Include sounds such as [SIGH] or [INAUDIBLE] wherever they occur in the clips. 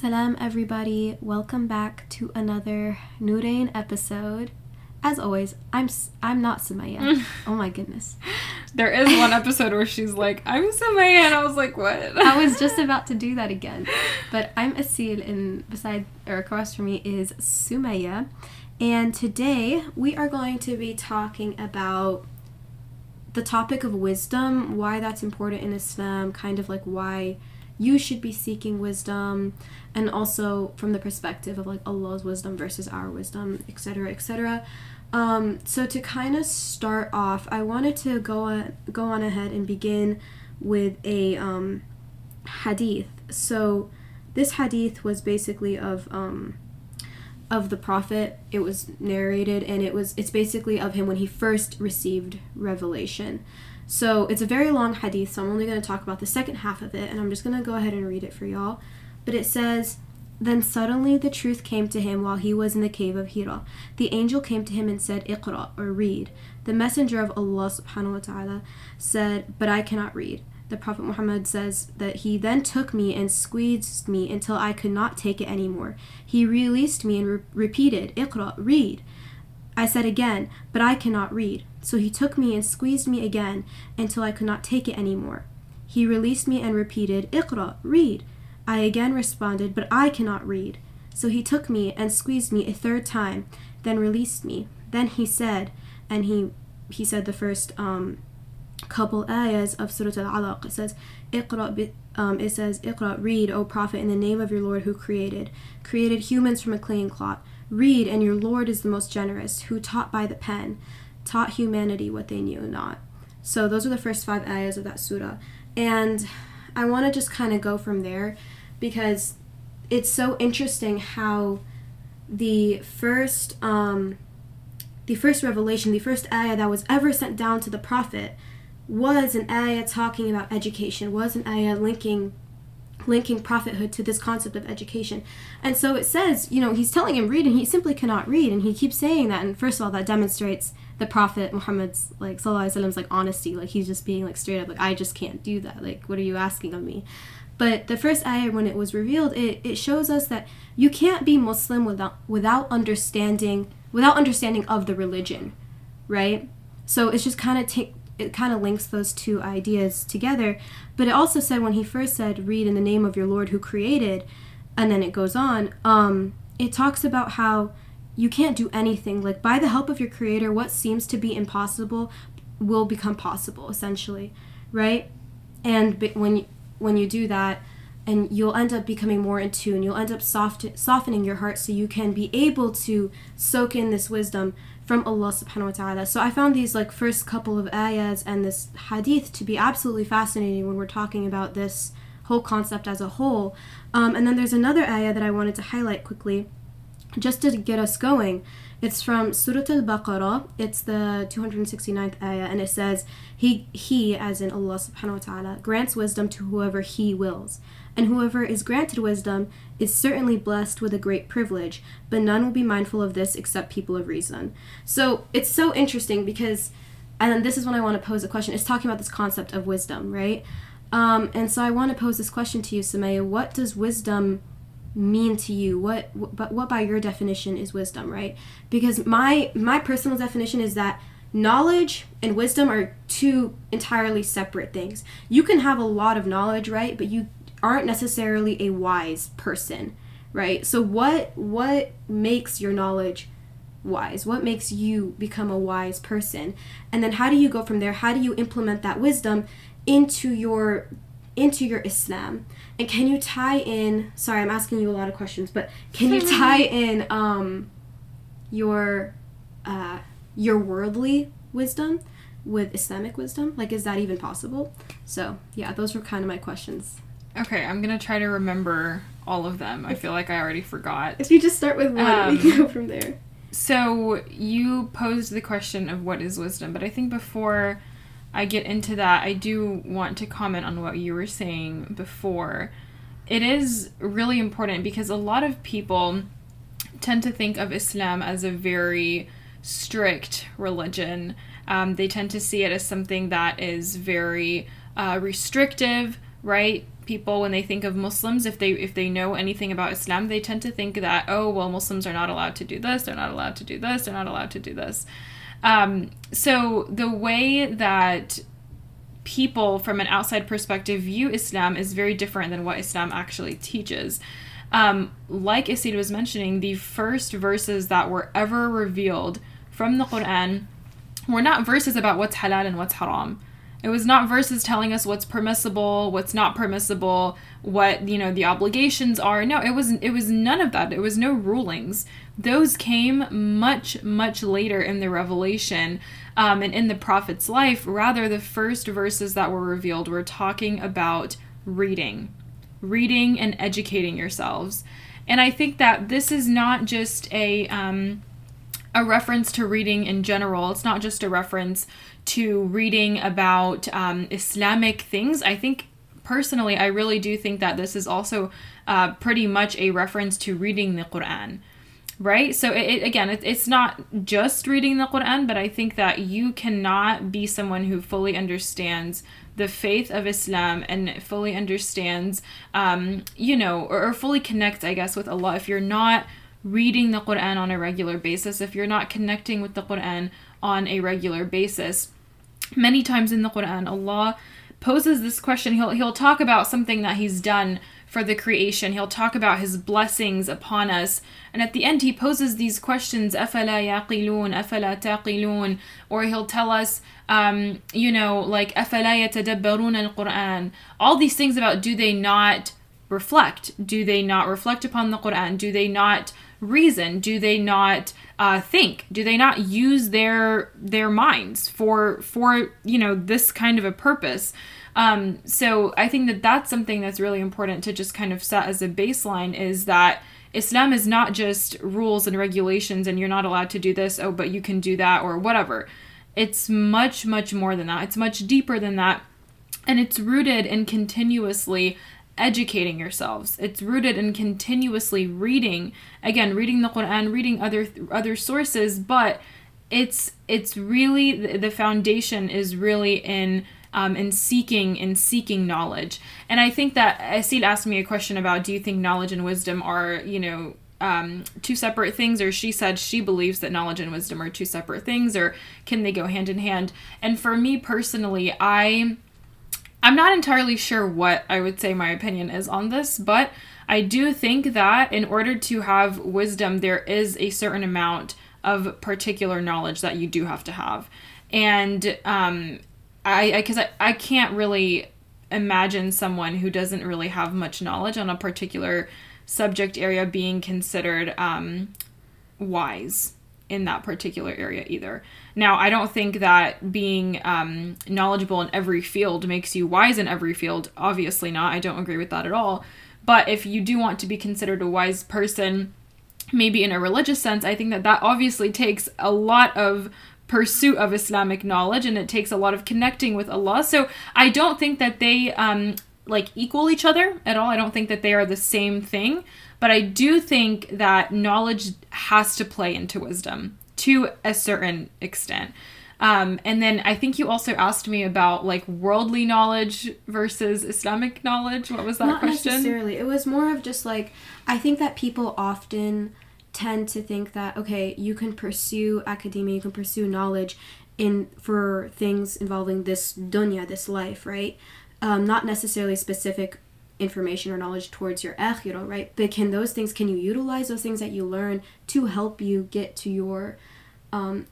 Salam, everybody. Welcome back to another Noorayn episode. As always, I'm I'm not Sumayyah. [LAUGHS] oh my goodness. There is one episode where she's like, I'm Sumayyah," and I was like, what? [LAUGHS] I was just [LAUGHS] about to do that again. But I'm Aseel, and beside or across from me is Sumayyah. And today we are going to be talking about the topic of wisdom, why that's important in Islam, kind of like why you should be seeking wisdom, and also from the perspective of like Allah's wisdom versus our wisdom, etc., etc. Um, so to kind of start off, I wanted to go on, go on ahead and begin with a um, hadith. So this hadith was basically of um, of the prophet. It was narrated, and it was it's basically of him when he first received revelation. So it's a very long hadith, so I'm only going to talk about the second half of it, and I'm just going to go ahead and read it for y'all. But it says. Then suddenly the truth came to him while he was in the cave of Hira. The angel came to him and said, Iqra, or read. The messenger of Allah subhanahu wa ta'ala said, But I cannot read. The Prophet Muhammad says that he then took me and squeezed me until I could not take it anymore. He released me and re- repeated, Iqra, read. I said again, But I cannot read. So he took me and squeezed me again until I could not take it anymore. He released me and repeated, Iqra, read. I again responded, But I cannot read. So he took me and squeezed me a third time, then released me. Then he said, and he he said the first um, couple ayahs of Surah Al-Alaq. It says, Iqra, um, it says, Iqra, read, O Prophet, in the name of your Lord who created, created humans from a clean cloth. Read, and your Lord is the most generous, who taught by the pen, taught humanity what they knew not. So those are the first five ayahs of that surah. And I want to just kind of go from there because it's so interesting how the first um, the first revelation, the first ayah that was ever sent down to the prophet was an ayah talking about education, was an ayah linking linking prophethood to this concept of education. And so it says, you know, he's telling him read and he simply cannot read and he keeps saying that and first of all that demonstrates the prophet Muhammad's like sallallahu like honesty, like he's just being like straight up like I just can't do that. Like what are you asking of me? But the first ayah when it was revealed, it, it shows us that you can't be Muslim without without understanding without understanding of the religion, right? So it's just kind of take it kind of links those two ideas together. But it also said when he first said, "Read in the name of your Lord who created," and then it goes on. Um, it talks about how you can't do anything. Like by the help of your Creator, what seems to be impossible will become possible, essentially, right? And b- when you, when you do that, and you'll end up becoming more in tune. You'll end up soft, softening your heart so you can be able to soak in this wisdom from Allah subhanahu wa ta'ala. So I found these like first couple of ayahs and this hadith to be absolutely fascinating when we're talking about this whole concept as a whole. Um, and then there's another ayah that I wanted to highlight quickly just to get us going. It's from Surah Al-Baqarah. It's the 269th ayah and it says, He, he as in Allah subhanahu wa ta'ala, grants wisdom to whoever He wills. And whoever is granted wisdom is certainly blessed with a great privilege, but none will be mindful of this except people of reason. So it's so interesting because, and this is when I want to pose a question. It's talking about this concept of wisdom, right? Um, and so I want to pose this question to you, Sumayyah. What does wisdom mean to you? What, but what by your definition is wisdom, right? Because my my personal definition is that knowledge and wisdom are two entirely separate things. You can have a lot of knowledge, right? But you aren't necessarily a wise person, right? So what what makes your knowledge wise? What makes you become a wise person? And then how do you go from there? How do you implement that wisdom into your into your Islam? And can you tie in sorry, I'm asking you a lot of questions, but can you tie in um your uh your worldly wisdom with Islamic wisdom? Like is that even possible? So, yeah, those were kind of my questions. Okay, I'm gonna try to remember all of them. I feel like I already forgot. If you just start with one, Um, we can go from there. So you posed the question of what is wisdom, but I think before I get into that, I do want to comment on what you were saying before. It is really important because a lot of people tend to think of Islam as a very strict religion. Um, they tend to see it as something that is very uh, restrictive, right? people when they think of Muslims, if they if they know anything about Islam, they tend to think that oh well, Muslims are not allowed to do this, they're not allowed to do this, they're not allowed to do this. Um, so the way that people from an outside perspective view Islam is very different than what Islam actually teaches. Um, like Aseel was mentioning, the first verses that were ever revealed from the Quran were not verses about what's halal and what's haram. It was not verses telling us what's permissible, what's not permissible, what, you know, the obligations are. No, it was it was none of that. It was no rulings. Those came much much later in the revelation um, and in the prophet's life. Rather, the first verses that were revealed were talking about reading, reading and educating yourselves. And I think that this is not just a um, a reference to reading in general. It's not just a reference to reading about um, Islamic things. I think personally, I really do think that this is also uh, pretty much a reference to reading the Quran. Right? So, it, it, again, it, it's not just reading the Quran, but I think that you cannot be someone who fully understands the faith of Islam and fully understands, um, you know, or, or fully connects, I guess, with Allah if you're not reading the Quran on a regular basis, if you're not connecting with the Quran on a regular basis. Many times in the Quran, Allah poses this question. He'll he'll talk about something that he's done for the creation. He'll talk about his blessings upon us. And at the end he poses these questions, أَفَلَا يَعْقِلُونَ أَفَلَا تَعْقِلُونَ Or he'll tell us, um, you know, like أَفَلَا يَتَدَبَّرُونَ الْقُرْآنَ All these things about do they not reflect? Do they not reflect upon the Quran? Do they not reason? Do they not uh, think? Do they not use their their minds for for you know this kind of a purpose? Um, so I think that that's something that's really important to just kind of set as a baseline is that Islam is not just rules and regulations and you're not allowed to do this, oh, but you can do that or whatever. It's much, much more than that. It's much deeper than that. And it's rooted in continuously educating yourselves. It's rooted in continuously reading, again, reading the Quran, reading other other sources, but it's it's really the foundation is really in um, in seeking in seeking knowledge. And I think that Aseel asked me a question about do you think knowledge and wisdom are you know um, two separate things, or she said she believes that knowledge and wisdom are two separate things, or can they go hand in hand? And for me personally, I I'm not entirely sure what I would say my opinion is on this, but I do think that in order to have wisdom, there is a certain amount of particular knowledge that you do have to have. And um, I, because I, I, I can't really imagine someone who doesn't really have much knowledge on a particular subject area being considered um, wise in that particular area either. Now, I don't think that being um, knowledgeable in every field makes you wise in every field. Obviously not. I don't agree with that at all. But if you do want to be considered a wise person, maybe in a religious sense, I think that that obviously takes a lot of pursuit of Islamic knowledge and it takes a lot of connecting with Allah. So I don't think that they um, like equal each other at all. I don't think that they are the same thing. But I do think that knowledge has to play into wisdom to a certain extent. Um, and then I think you also asked me about like worldly knowledge versus Islamic knowledge. What was that Not question? necessarily. It was more of just like I think that people often tend to think that okay, you can pursue academia, you can pursue knowledge in for things involving this dunya, this life, right? Um, not necessarily specific information or knowledge towards your akhirah, right? But can those things, can you utilize those things that you learn to help you get to your um,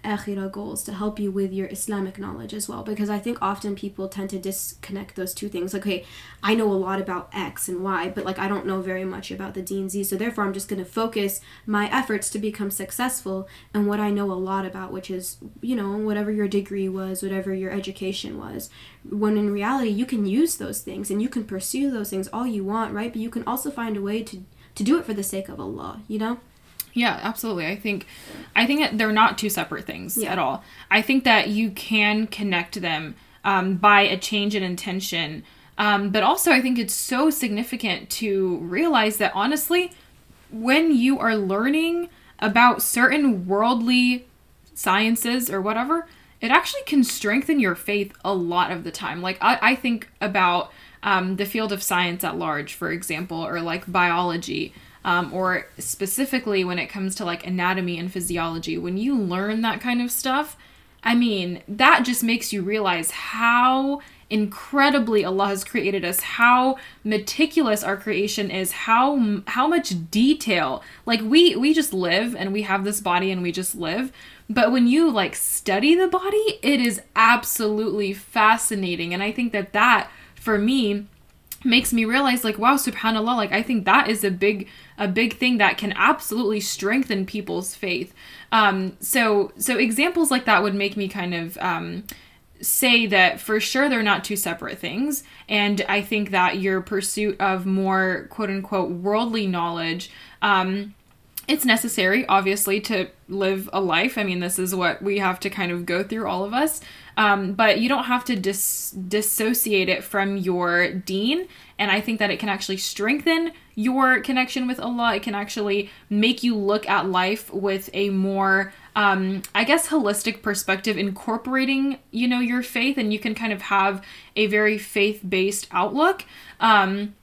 goals to help you with your Islamic knowledge as well. Because I think often people tend to disconnect those two things. Like, okay, I know a lot about X and Y, but like I don't know very much about the D and Z. So therefore, I'm just going to focus my efforts to become successful in what I know a lot about, which is, you know, whatever your degree was, whatever your education was. When in reality, you can use those things and you can pursue those things all you want, right? But you can also find a way to to do it for the sake of Allah, you know? Yeah, absolutely. I think I think that they're not two separate things yeah. at all. I think that you can connect them um, by a change in intention. Um, but also, I think it's so significant to realize that honestly, when you are learning about certain worldly sciences or whatever, it actually can strengthen your faith a lot of the time. Like, I, I think about um, the field of science at large, for example, or like biology. Um, or specifically when it comes to like anatomy and physiology, when you learn that kind of stuff, I mean, that just makes you realize how incredibly Allah has created us, how meticulous our creation is, how how much detail. Like we we just live and we have this body and we just live. But when you like study the body, it is absolutely fascinating and I think that that for me makes me realize like wow subhanallah like i think that is a big a big thing that can absolutely strengthen people's faith um so so examples like that would make me kind of um say that for sure they're not two separate things. And I think that your pursuit of more quote unquote worldly knowledge, um, it's necessary, obviously, to live a life. I mean, this is what we have to kind of go through, all of us. Um, but you don't have to dis- dissociate it from your deen. And I think that it can actually strengthen your connection with Allah. It can actually make you look at life with a more um, I guess holistic perspective incorporating you know your faith and you can kind of have a very faith-based outlook um,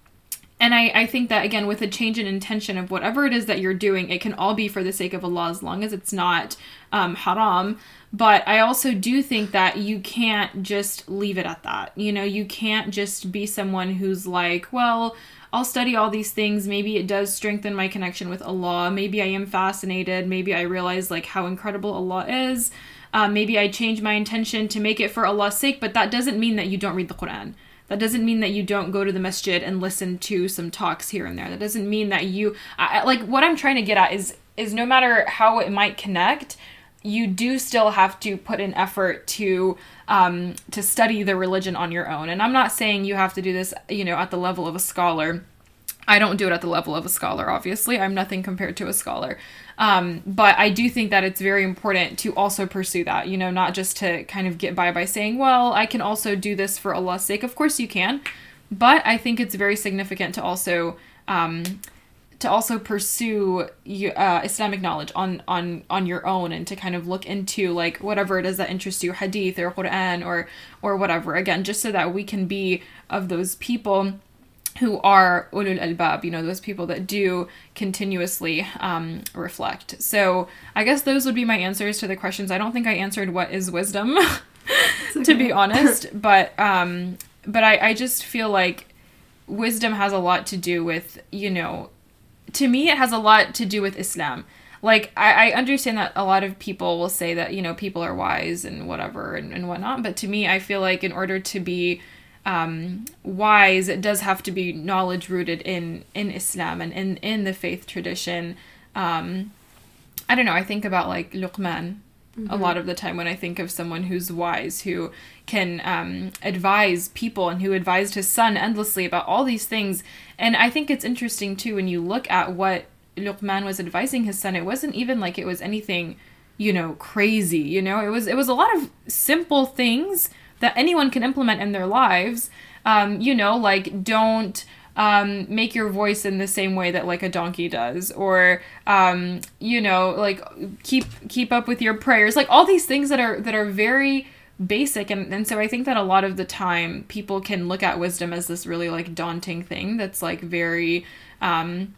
and I, I think that again with a change in intention of whatever it is that you're doing it can all be for the sake of allah as long as it's not um, haram but i also do think that you can't just leave it at that you know you can't just be someone who's like well I'll study all these things. Maybe it does strengthen my connection with Allah. Maybe I am fascinated. Maybe I realize like how incredible Allah is. Uh, maybe I change my intention to make it for Allah's sake, but that doesn't mean that you don't read the Quran. That doesn't mean that you don't go to the masjid and listen to some talks here and there. That doesn't mean that you I, like what I'm trying to get at is is no matter how it might connect, you do still have to put an effort to um, to study the religion on your own. And I'm not saying you have to do this, you know, at the level of a scholar. I don't do it at the level of a scholar, obviously. I'm nothing compared to a scholar. Um, but I do think that it's very important to also pursue that, you know, not just to kind of get by by saying, well, I can also do this for Allah's sake. Of course you can. But I think it's very significant to also um, to also pursue uh, Islamic knowledge on on on your own and to kind of look into like whatever it is that interests you, hadith or Quran or or whatever. Again, just so that we can be of those people who are ulul albab, you know, those people that do continuously um, reflect. So I guess those would be my answers to the questions. I don't think I answered what is wisdom, [LAUGHS] okay. to be honest, but um, but I, I just feel like wisdom has a lot to do with you know to me, it has a lot to do with Islam. Like, I, I understand that a lot of people will say that, you know, people are wise and whatever and, and whatnot. But to me, I feel like in order to be um, wise, it does have to be knowledge rooted in, in Islam and in, in the faith tradition. Um, I don't know. I think about like Luqman mm-hmm. a lot of the time when I think of someone who's wise, who can um, advise people and who advised his son endlessly about all these things. And I think it's interesting too when you look at what Luqman was advising his son, it wasn't even like it was anything, you know, crazy, you know, it was it was a lot of simple things that anyone can implement in their lives. Um, you know, like don't um, make your voice in the same way that like a donkey does or um, you know like keep keep up with your prayers like all these things that are that are very basic and, and so i think that a lot of the time people can look at wisdom as this really like daunting thing that's like very um,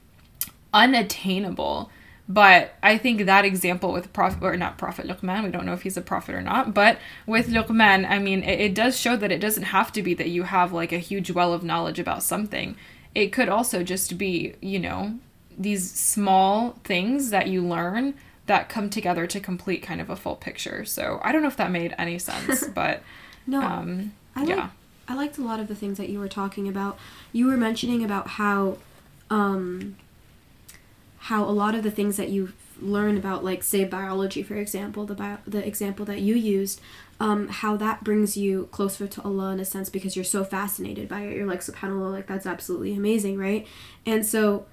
unattainable but I think that example with Prophet, or not Prophet Luqman, we don't know if he's a prophet or not, but with Luqman, I mean, it, it does show that it doesn't have to be that you have like a huge well of knowledge about something. It could also just be, you know, these small things that you learn that come together to complete kind of a full picture. So I don't know if that made any sense, [LAUGHS] but no, um, I yeah. Like, I liked a lot of the things that you were talking about. You were mentioning about how um, how a lot of the things that you learn about like say biology for example the bio- the example that you used um, how that brings you closer to Allah in a sense because you're so fascinated by it you're like subhanallah like that's absolutely amazing right and so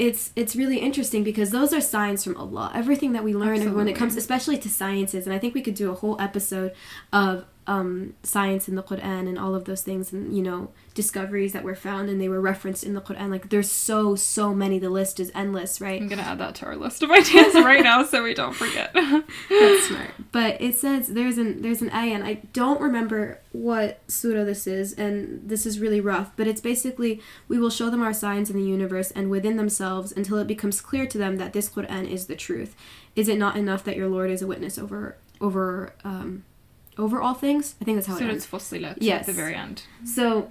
it's it's really interesting because those are signs from Allah everything that we learn Absolutely. when it comes especially to sciences and I think we could do a whole episode of um, science in the Quran and all of those things and you know discoveries that were found and they were referenced in the Quran. Like there's so so many. The list is endless, right? I'm gonna add that to our list of [LAUGHS] ideas right now so we don't forget. [LAUGHS] That's smart. But it says there's an there's an ayah and I don't remember what surah this is and this is really rough. But it's basically we will show them our signs in the universe and within themselves until it becomes clear to them that this Quran is the truth. Is it not enough that your Lord is a witness over over um, over all things? I think that's how so it it's ends. Fussilat Yes. at the very end. So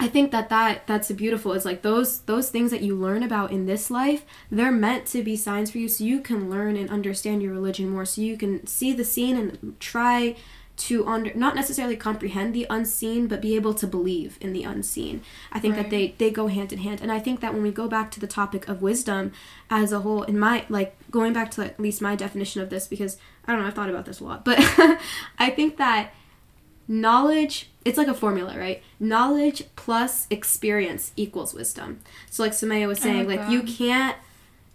I think that, that that's beautiful. It's like those those things that you learn about in this life, they're meant to be signs for you so you can learn and understand your religion more so you can see the scene and try to under not necessarily comprehend the unseen but be able to believe in the unseen. I think that they they go hand in hand. And I think that when we go back to the topic of wisdom as a whole in my like going back to at least my definition of this because I don't know, I've thought about this a lot, but [LAUGHS] I think that knowledge it's like a formula right? Knowledge plus experience equals wisdom. So like Sumayyah was I saying like like you can't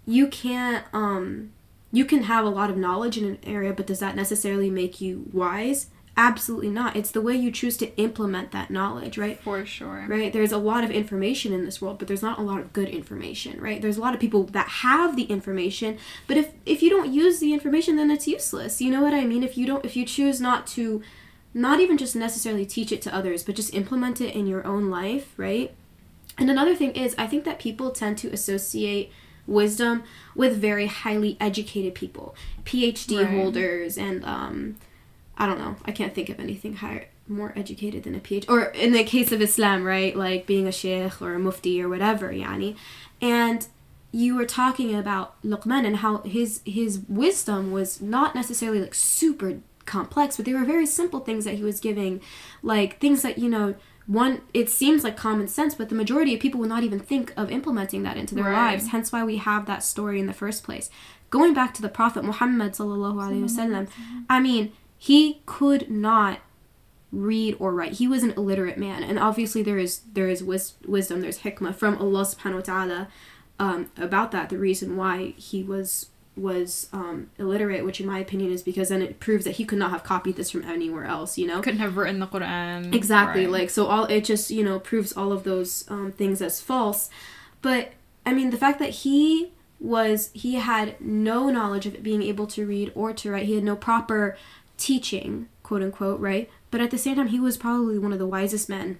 you can't um you can have a lot of knowledge in an area but does that necessarily make you wise absolutely not. It's the way you choose to implement that knowledge right? For sure. right? There's a lot of information in this world but there's not a lot of good information right? There's a lot of people that have the information but if if you don't use the information then it's useless. You know what i mean? If you don't if you choose not to not even just necessarily teach it to others but just implement it in your own life right? And another thing is i think that people tend to associate wisdom with very highly educated people phd Right. holders and um I don't know. I can't think of anything higher, more educated than a PhD. Or in the case of Islam, right? Like being a sheikh or a mufti or whatever, yani. And you were talking about Luqman and how his his wisdom was not necessarily like super complex, but they were very simple things that he was giving, like things that you know. One, it seems like common sense, but the majority of people will not even think of implementing that into their Right. lives. Hence, why we have that story in the first place. Going back to the Prophet Muhammad sallallahu alaihi wasallam, I mean, he could not read or write. He was an illiterate man, and obviously there is there is wis- wisdom, there's hikmah from Allah subhanahu wa taala um, about that. The reason why he was was um, illiterate, which in my opinion is because then it proves that he could not have copied this from anywhere else. You know, Couldn't have written the Quran. exactly Right. like so all it just you know proves all of those um, things as false but i mean the fact that he was he had no knowledge of being able to read or to write he had no proper teaching quote unquote right but at the same time he was probably one of the wisest men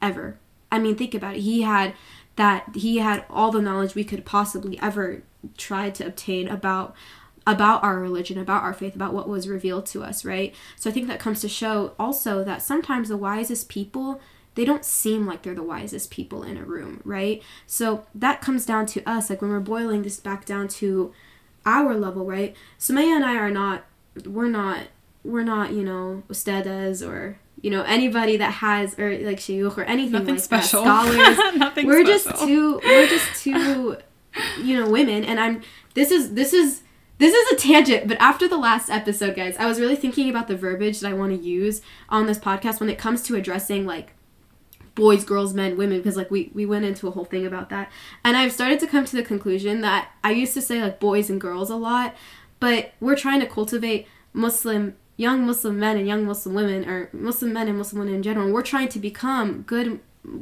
ever i mean think about it he had that he had all the knowledge we could possibly ever try to obtain about about our religion, about our faith, about what was revealed to us, right? So I think that comes to show also that sometimes the wisest people, they don't seem like they're the wisest people in a room, right? So that comes down to us, like when we're boiling this back down to our level, right? Sumayyah and I are not, we're not, we're not, you know, ustadas or, you know, anybody that has, or like shayukh or anything Nothing like special. that. Scholars, [LAUGHS] Nothing we're special. just two we're just two you know women and i'm this is this is this is a tangent but after the last episode guys i was really thinking about the verbiage that i want to use on this podcast when it comes to addressing like boys girls men women because like we we went into a whole thing about that and i've started to come to the conclusion that i used to say like boys and girls a lot but we're trying to cultivate muslim young muslim men and young muslim women or muslim men and muslim women in general we're trying to become good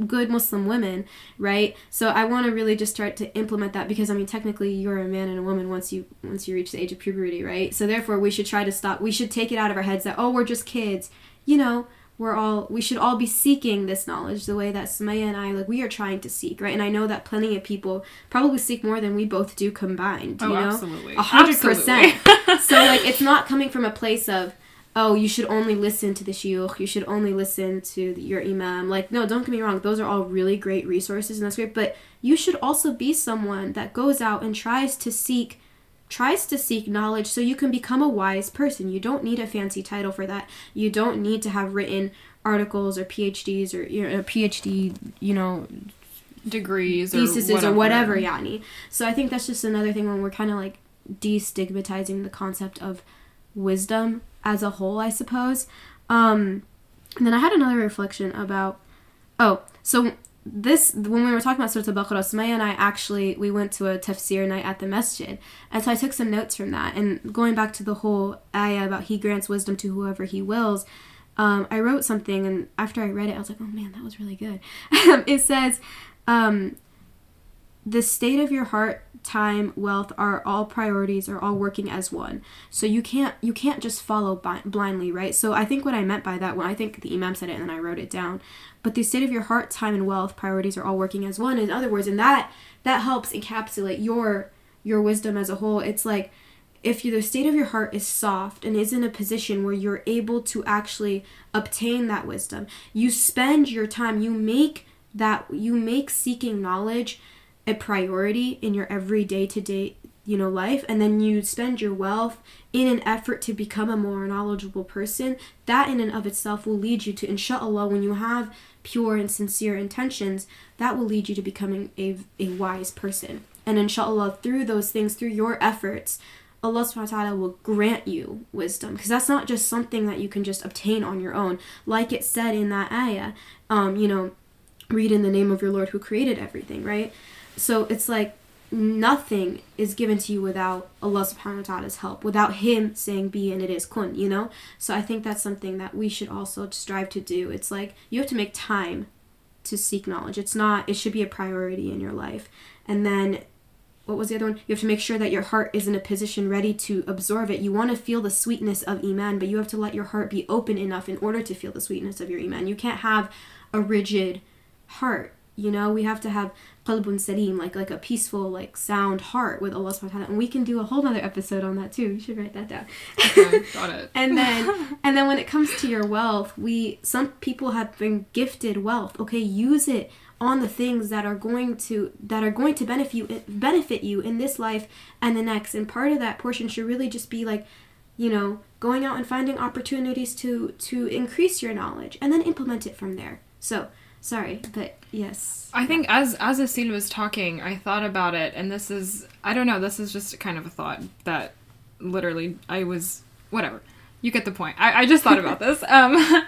good muslim women right? So i want to really just start to implement that because i mean technically you're a man and a woman once you once you reach the age of puberty right? So therefore we should try to stop we should take it out of our heads that oh we're just kids. You know we're all we should all be seeking this knowledge the way that Sumayyah and I like we are trying to seek right? And I know that plenty of people probably seek more than we both do combined you Oh, know? absolutely. a hundred percent. [LAUGHS] So like it's not coming from a place of oh you should only listen to the shuyukh you should only listen to the, your imam. Like no don't get me wrong those are all really great resources and that's great but you should also be someone that goes out and tries to seek tries to seek knowledge so you can become a wise person. You don't need a fancy title for that. You don't need to have written articles or phds or you know, a phd you know Degrees or theses whatever. or whatever. yani so i think that's just another thing when we're kind of like destigmatizing the concept of wisdom as a whole i suppose um and then i had another reflection about oh so this when we were talking about Surah Al-Baqarah, Sumayyah and I actually we went to a tafsir night at the masjid, and so I took some notes from that. And going back to the whole ayah about He grants wisdom to whoever He wills, um, I wrote something, and after I read it, I was like, oh man, that was really good. [LAUGHS] it says, um, the state of your heart time wealth are all priorities are all working as one. So you can't you can't just follow bi- blindly right? So i think what i meant by that when i think the imam said it and then i wrote it down but the state of your heart time and wealth priorities are all working as one. In other words and that that helps encapsulate your your wisdom as a whole. It's like if the state of your heart is soft and is in a position where you're able to actually obtain that wisdom you spend your time you make that you make seeking knowledge a priority in your everyday to day you know life and then you spend your wealth in an effort to become a more knowledgeable person that in and of itself will lead you to inshallah when you have pure and sincere intentions that will lead you to becoming a, a wise person. And inshallah through those things through your efforts Allah subhanahu wa ta'ala will grant you wisdom. Because that's not just something that you can just obtain on your own. Like it said in that ayah um, you know read in the name of your Lord who created everything right so it's like nothing is given to you without Allah subhanahu wa ta'ala's help, without Him saying be and it is kun, you know? So I think that's something that we should also strive to do. It's like you have to make time to seek knowledge. It's not, it should be a priority in your life. And then what was the other one? You have to make sure that your heart is in a position ready to absorb it. You want to feel the sweetness of Iman, but you have to let your heart be open enough in order to feel the sweetness of your Iman. You can't have a rigid heart. You know, we have to have qalbun salim, like like a peaceful, like sound heart with Allah subhanahu wa ta'ala. And we can do a whole other episode on that too. You should write that down. Okay, got it. [LAUGHS] and then and then when it comes to your wealth, we some people have been gifted wealth. Okay, use it on the things that are going to that are going to benefit you benefit you in this life and the next. And part of that portion should really just be like, you know, going out and finding opportunities to to increase your knowledge and then implement it from there. So sorry but yes. I think as as Aseel was talking i thought about it and this is i don't know this is just kind of a thought that literally i was whatever. You get the point. I, I just thought about [LAUGHS] this. Um [LAUGHS]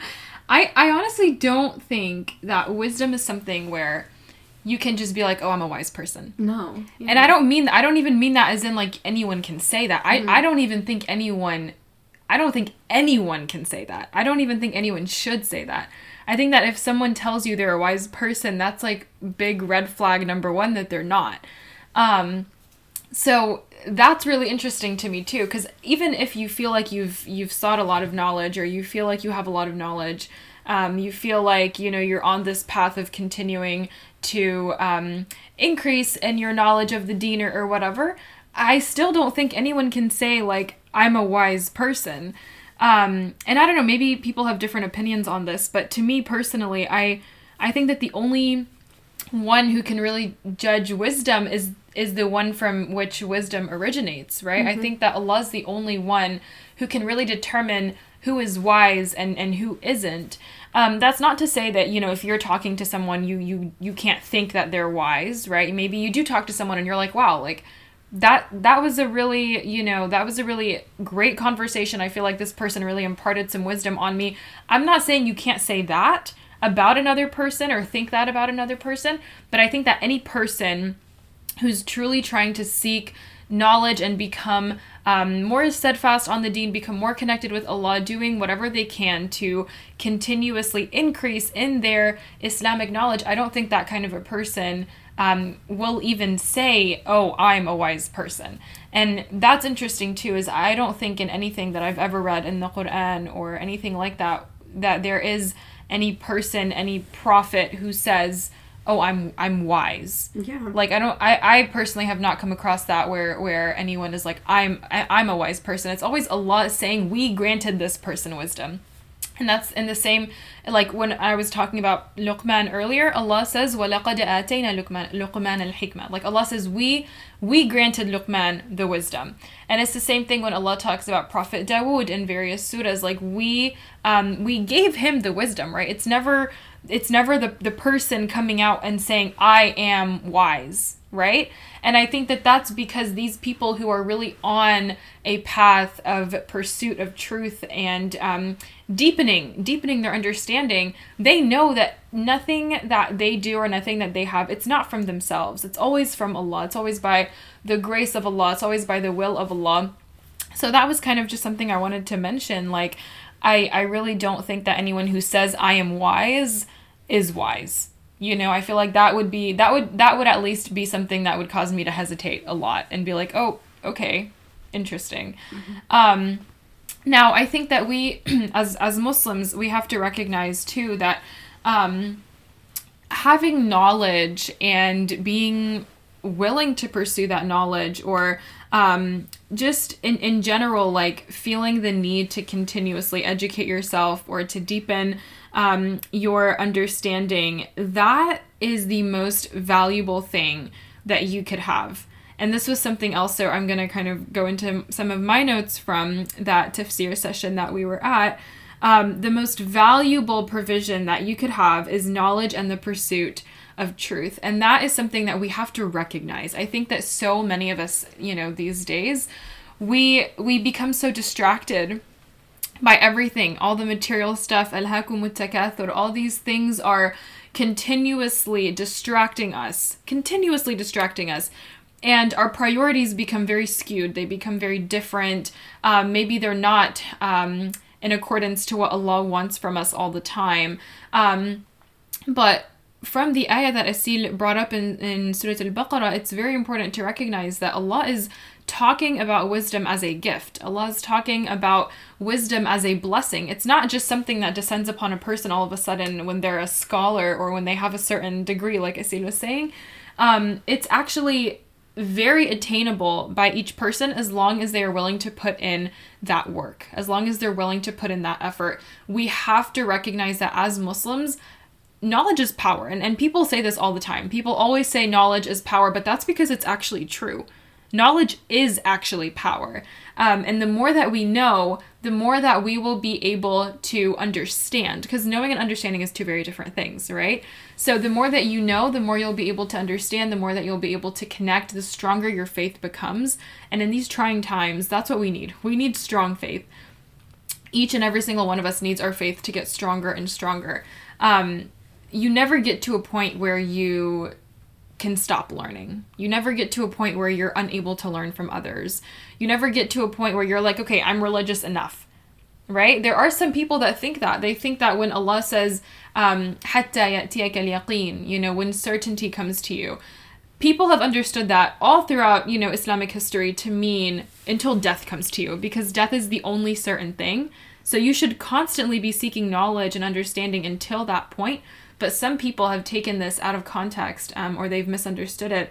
i i honestly don't think that wisdom is something where you can just be like oh i'm a wise person. No. And i don't mean i don't even mean that as in like anyone can say that. I mm. i don't even think anyone i don't think anyone can say that. I don't even think anyone should say that I think that if someone tells you they're a wise person, that's like big red flag number one that they're not. Um, so that's really interesting to me too, because even if you feel like you've you've sought a lot of knowledge or you feel like you have a lot of knowledge, um, you feel like you know you're on this path of continuing to um, increase in your knowledge of the deen or, or whatever. I still don't think anyone can say like I'm a wise person. Um, and I don't know, maybe people have different opinions on this, but to me personally, I I think that the only one who can really judge wisdom is is the one from which wisdom originates, right? Mm-hmm. I think that Allah is the only one who can really determine who is wise and and who isn't. Um, that's not to say that you know if you're talking to someone you you you can't think that they're wise, right? Maybe you do talk to someone and you're like, wow, like that that was a really you know that was a really great conversation i feel like this person really imparted some wisdom on me i'm not saying you can't say that about another person or think that about another person but i think that any person who's truly trying to seek knowledge and become um, more steadfast on the deen, become more connected with Allah, doing whatever they can to continuously increase in their Islamic knowledge. I don't think that kind of a person um, will even say, "Oh, I'm a wise person," and that's interesting too. Is I don't think in anything that I've ever read in the Quran or anything like that that there is any person, any prophet who says, "Oh, I'm I'm wise." Yeah. Like I don't I I personally have not come across that where where anyone is like, "I'm I, I'm a wise person." It's always Allah saying, "We granted this person wisdom." And that's in the same, like when I was talking about Luqman earlier, Allah says, وَلَقَدْ آتَيْنَا لُقْمَانَ لُقْمَانَ الْحِكْمَةِ Like Allah says, we, we granted Luqman the wisdom. And it's the same thing when Allah talks about Prophet Dawood in various surahs, like we, um, we gave him the wisdom, right? It's never, it's never the, the person coming out and saying, I am wise, right? And I think that that's because these people who are really on a path of pursuit of truth and um, deepening, deepening their understanding, they know that nothing that they do or nothing that they have, it's not from themselves. It's always from Allah. It's always by the grace of Allah. It's always by the will of Allah. So that was kind of just something I wanted to mention. Like, I, I really don't think that anyone who says I am wise is wise. You know, I feel like that would be that would that would at least be something that would cause me to hesitate a lot and be like, oh, okay, interesting. Mm-hmm. Um, now, I think that we, [CLEARS THROAT] as as Muslims, we have to recognize too that um, having knowledge and being willing to pursue that knowledge or um, just in, in general like feeling the need to continuously educate yourself or to deepen um, your understanding that is the most valuable thing that you could have and this was something else so i'm going to kind of go into some of my notes from that tafsir session that we were at um, the most valuable provision that you could have is knowledge and the pursuit of truth. And that is something that we have to recognize. I think that so many of us, you know, these days, we we become so distracted by everything, all the material stuff, all these things are continuously distracting us, continuously distracting us. And our priorities become very skewed. They become very different. Um, maybe they're not um, in accordance to what Allah wants from us all the time. Um, but from the ayah that Aseel brought up in, in Surah Al Baqarah, it's very important to recognize that Allah is talking about wisdom as a gift. Allah is talking about wisdom as a blessing. It's not just something that descends upon a person all of a sudden when they're a scholar or when they have a certain degree, like Aseel was saying. Um, it's actually very attainable by each person as long as they are willing to put in that work, as long as they're willing to put in that effort. We have to recognize that as Muslims, knowledge is power. And, and people say this all the time. People always say knowledge is power, but that's because it's actually true. Knowledge is actually power. Um, and the more that we know, the more that we will be able to understand. Because knowing and understanding is two very different things, right? So the more that you know, the more you'll be able to understand, the more that you'll be able to connect, the stronger your faith becomes. And in these trying times, that's what we need. We need strong faith. Each and every single one of us needs our faith to get stronger and stronger. Um, you never get to a point where you can stop learning. You never get to a point where you're unable to learn from others. You never get to a point where you're like, okay, I'm religious enough. Right? There are some people that think that. They think that when Allah says, um, you know, when certainty comes to you, people have understood that all throughout, you know, Islamic history to mean until death comes to you, because death is the only certain thing. So you should constantly be seeking knowledge and understanding until that point but some people have taken this out of context um, or they've misunderstood it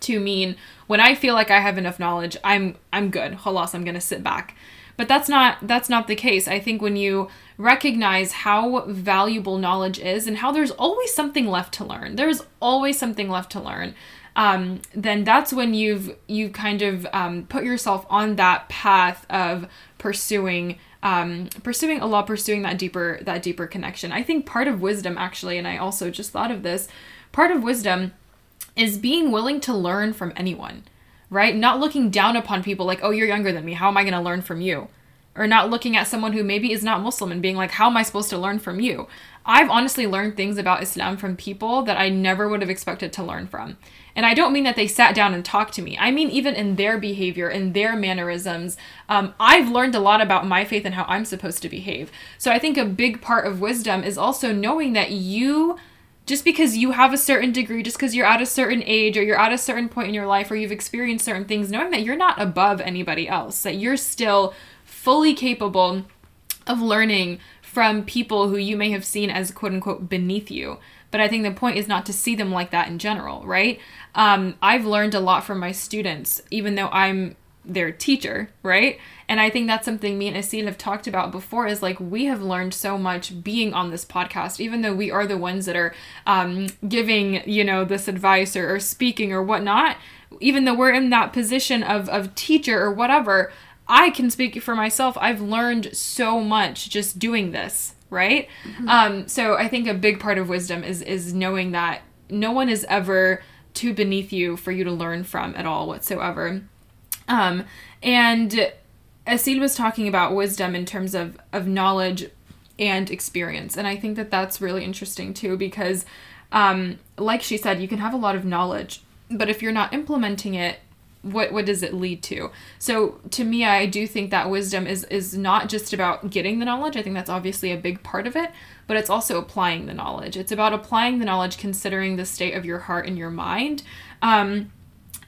to mean when I feel like I have enough knowledge, I'm I'm good. Halas, I'm gonna sit back. But that's not that's not the case. I think when you recognize how valuable knowledge is and how there's always something left to learn, there's always something left to learn. Um, then that's when you've you kind of um, put yourself on that path of pursuing um, pursuing Allah, pursuing that deeper that deeper connection. I think part of wisdom actually, and I also just thought of this, part of wisdom is being willing to learn from anyone, right? Not looking down upon people like, oh, you're younger than me. How am I going to learn from you? Or not looking at someone who maybe is not Muslim and being like, how am I supposed to learn from you? I've honestly learned things about Islam from people that I never would have expected to learn from. And I don't mean that they sat down and talked to me. I mean, even in their behavior, in their mannerisms, um, I've learned a lot about my faith and how I'm supposed to behave. So I think a big part of wisdom is also knowing that you, just because you have a certain degree, just because you're at a certain age or you're at a certain point in your life or you've experienced certain things, knowing that you're not above anybody else, that you're still fully capable of learning from people who you may have seen as quote unquote beneath you. But I think the point is not to see them like that in general, right? Um, I've learned a lot from my students, even though I'm their teacher, right? And I think that's something me and Aseel have talked about before is like we have learned so much being on this podcast, even though we are the ones that are um, giving, you know, this advice or, or speaking or whatnot, even though we're in that position of, of teacher or whatever, I can speak for myself. I've learned so much just doing this, right? Mm-hmm. Um, so I think a big part of wisdom is is knowing that no one is ever too beneath you for you to learn from at all whatsoever. Um, and Aseel was talking about wisdom in terms of, of knowledge and experience. And I think that that's really interesting too, because, um, like she said, you can have a lot of knowledge, but if you're not implementing it, what what does it lead to? So to me i do think that wisdom is is not just about getting the knowledge. I think that's obviously a big part of it but it's also applying the knowledge. It's about applying the knowledge considering the state of your heart and your mind. Um,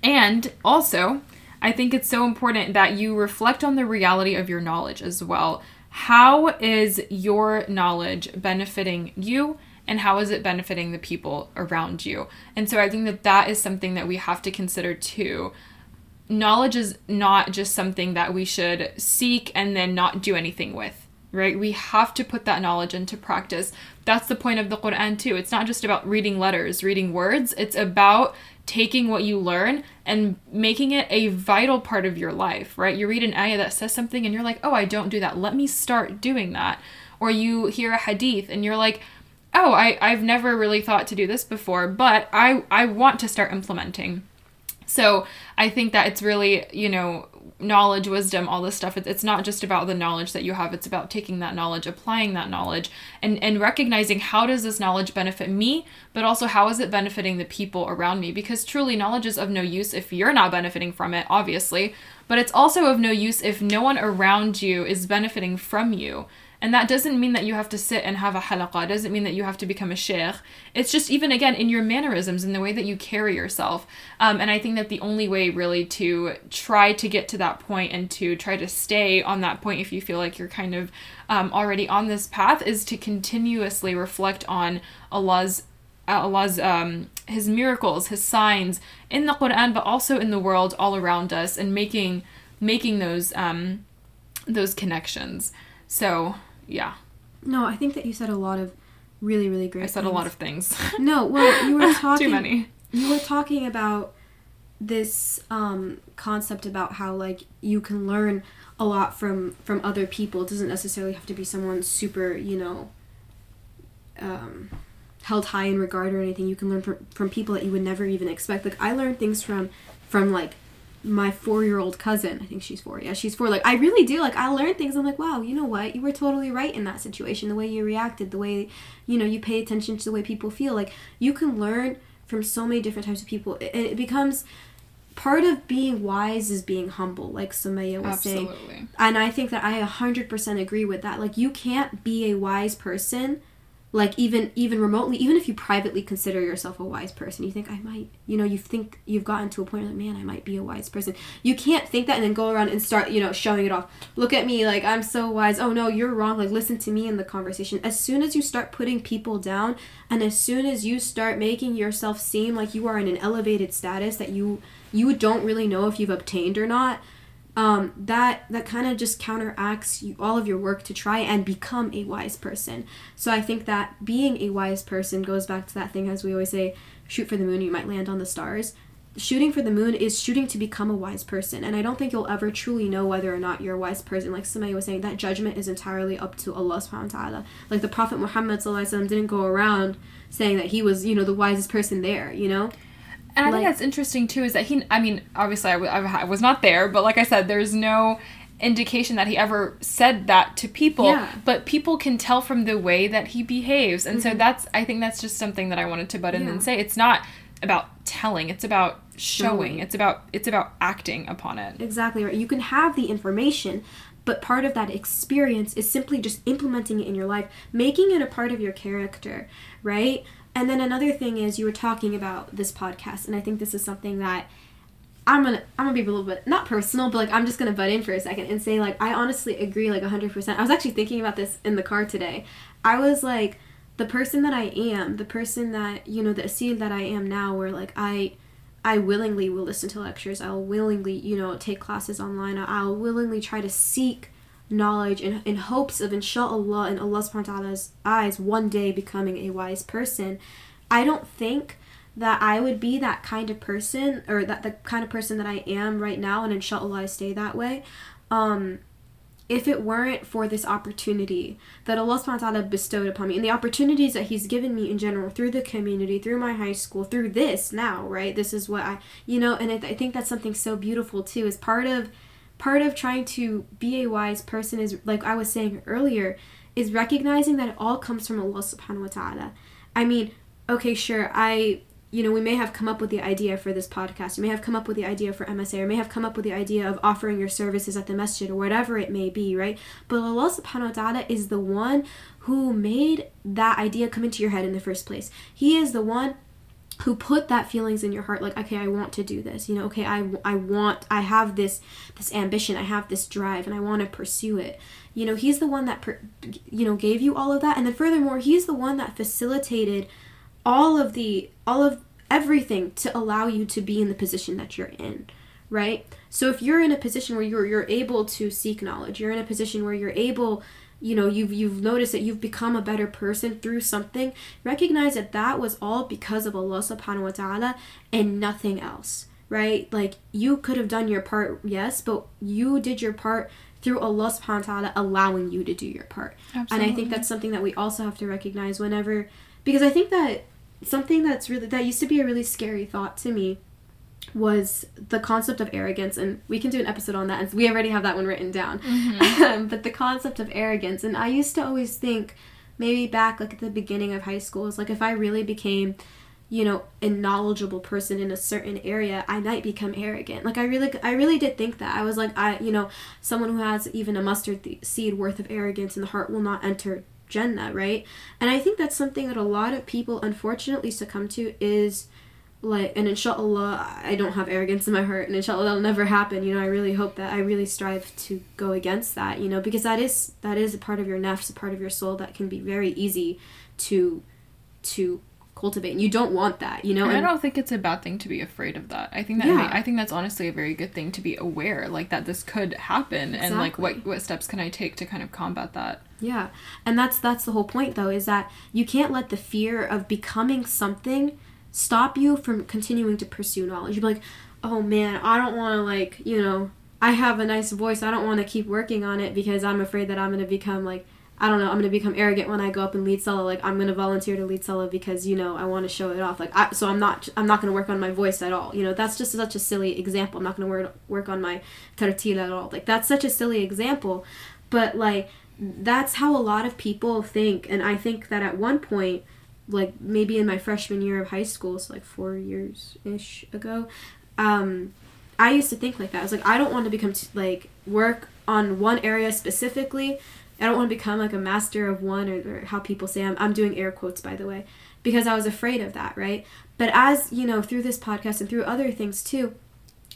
and also i think it's so important that you reflect on the reality of your knowledge as well. How is your knowledge benefiting you and how is it benefiting the people around you? And so i think that that is something that we have to consider too knowledge is not just something that we should seek and then not do anything with, right? We have to put that knowledge into practice. That's the point of the Quran, too. It's not just about reading letters, reading words, it's about taking what you learn and making it a vital part of your life, right? You read an ayah that says something and you're like, oh, I don't do that. Let me start doing that. Or you hear a hadith and you're like, oh, I, I've never really thought to do this before, but I, I want to start implementing so I think that it's really, you know, knowledge, wisdom, all this stuff. It's not just about the knowledge that you have. It's about taking that knowledge, applying that knowledge, and and recognizing how does this knowledge benefit me, but also how is it benefiting the people around me? Because truly, knowledge is of no use if you're not benefiting from it, obviously. But it's also of no use if no one around you is benefiting from you. And that doesn't mean that you have to sit and have a halaqah. It doesn't mean that you have to become a sheikh. It's just even again in your mannerisms, in the way that you carry yourself. Um, and I think that the only way really to try to get to that point and to try to stay on that point if you feel like you're kind of um, already on this path is to continuously reflect on Allah's Allah's um, his miracles, his signs in the Quran, but also in the world all around us, and making making those um, those connections. So yeah. No, I think that you said a lot of really, really great. I said things. a lot of things. no, well, you were [LAUGHS] talking. Too many. You were talking about this um, concept about how like you can learn a lot from from other people. It doesn't necessarily have to be someone super, you know, um, held high in regard or anything. You can learn from, from people that you would never even expect. Like I learned things from from like my four year old cousin. I think she's four. Yeah, she's four. Like, I really do. Like, I learn things. I'm like, wow, you know what? You were totally right in that situation. The way you reacted, the way, you know, you pay attention to the way people feel. Like, you can learn from so many different types of people. It, it becomes part of being wise is being humble, like Sumayyah was saying. Absolutely. saying. And I think that I 100% agree with that. Like, you can't be a wise person like even even remotely even if you privately consider yourself a wise person you think i might you know you think you've gotten to a point like man i might be a wise person. You can't think that and then go around and start you know showing it off. Look at me like i'm so wise. Oh no you're wrong. Like listen to me in the conversation. As soon as you start putting people down and as soon as you start making yourself seem like you are in an elevated status that you you don't really know if you've obtained or not um, that that kind of just counteracts you, all of your work to try and become a wise person. So I think that being a wise person goes back to that thing as we always say, shoot for the moon, you might land on the stars. Shooting for the moon is shooting to become a wise person, and I don't think you'll ever truly know whether or not you're a wise person. Like somebody was saying, that judgment is entirely up to Allah subhanahu wa ta'ala. Like the Prophet Muhammad didn't go around saying that he was, you know, the wisest person there, you know? And I like, think that's interesting too. Is that he? I mean, obviously, I, w- I was not there, but like I said, there's no indication that he ever said that to people yeah. but people can tell from the way that he behaves and mm-hmm. so that's i think that's just something that i wanted to butt in yeah. and say it's not about telling it's about showing. showing it's about it's about acting upon it exactly right you can have the information but part of that experience is simply just implementing it in your life making it a part of your character right and then another thing is you were talking about this podcast, and I think this is something that I'm gonna I'm gonna be a little bit not personal, but like I'm just gonna butt in for a second and say like I honestly agree like 100%. I was actually thinking about this in the car today. I was like the person that I am, the person that you know the Aseel that I am now, where like I I willingly will listen to lectures. I'll willingly you know take classes online. I'll willingly try to seek knowledge in, in hopes of inshallah in Allah subhanahu wa ta'ala's eyes one day becoming a wise person, I don't think that I would be that kind of person or that the kind of person that I am right now and inshallah I stay that way. Um, if it weren't for this opportunity that Allah subhanahu wa ta'ala bestowed upon me and the opportunities that He's given me in general through the community, through my high school, through this now, right? This is what I, you know, and I, I think that's something so beautiful too, is part of part of trying to be a wise person is like I was saying earlier is recognizing that it all comes from Allah subhanahu wa ta'ala. I mean, okay, sure, I you know, we may have come up with the idea for this podcast, you may have come up with the idea for MSA, or may have come up with the idea of offering your services at the masjid or whatever it may be, right? But Allah subhanahu wa ta'ala is the one who made that idea come into your head in the first place. He is the one who put that feelings in your heart like okay i want to do this you know okay i, I want i have this this ambition i have this drive and i want to pursue it. You know he's the one that per, you know gave you all of that and then furthermore he's the one that facilitated all of the all of everything to allow you to be in the position that you're in right? So if you're in a position where you're you're able to seek knowledge you're in a position where you're able you know you've you've noticed that you've become a better person through something recognize that that was all because of Allah subhanahu wa ta'ala and nothing else right like you could have done your part yes but you did your part through Allah subhanahu wa ta'ala allowing you to do your part Absolutely. and I think that's something that we also have to recognize whenever because I think that something that's really that used to be a really scary thought to me was the concept of arrogance and we can do an episode on that and we already have that one written down mm-hmm. [LAUGHS] but the concept of arrogance and i used to always think maybe back like at the beginning of high school is like if i really became you know a knowledgeable person in a certain area i might become arrogant like i really i really did think that i was like i you know someone who has even a mustard seed worth of arrogance in the heart will not enter Jannah, right? And I think that's something that a lot of people unfortunately succumb to is like and inshallah I don't have arrogance in my heart and inshallah that'll never happen. You know, I really hope that I really strive to go against that, you know, because that is that is a part of your nafs, a part of your soul that can be very easy to to cultivate and you don't want that you know and, and I don't think it's a bad thing to be afraid of that I think that yeah. may, I think that's honestly a very good thing to be aware like that this could happen exactly. and like what what steps can I take to kind of combat that yeah and that's that's the whole point though is that you can't let the fear of becoming something stop you from continuing to pursue knowledge you're like oh man I don't want to like you know I have a nice voice I don't want to keep working on it because I'm afraid that I'm going to become like I don't know, I'm gonna become arrogant when I go up and lead salah. Like I'm gonna volunteer to lead salah because you know I want to show it off. Like I, so I'm not I'm not gonna work on my voice at all. You know that's just such a silly example. I'm not gonna work work on my tartila at all. Like that's such a silly example, but like that's how a lot of people think. And I think that at one point, like maybe in my freshman year of high school, so like four years ish ago, um, I used to think like that. I was like I don't want to become t- like work on one area specifically I don't want to become like a master of one or, or how people say I'm, I'm doing air quotes by the way because I was afraid of that, right? But as you know, through this podcast and through other things too,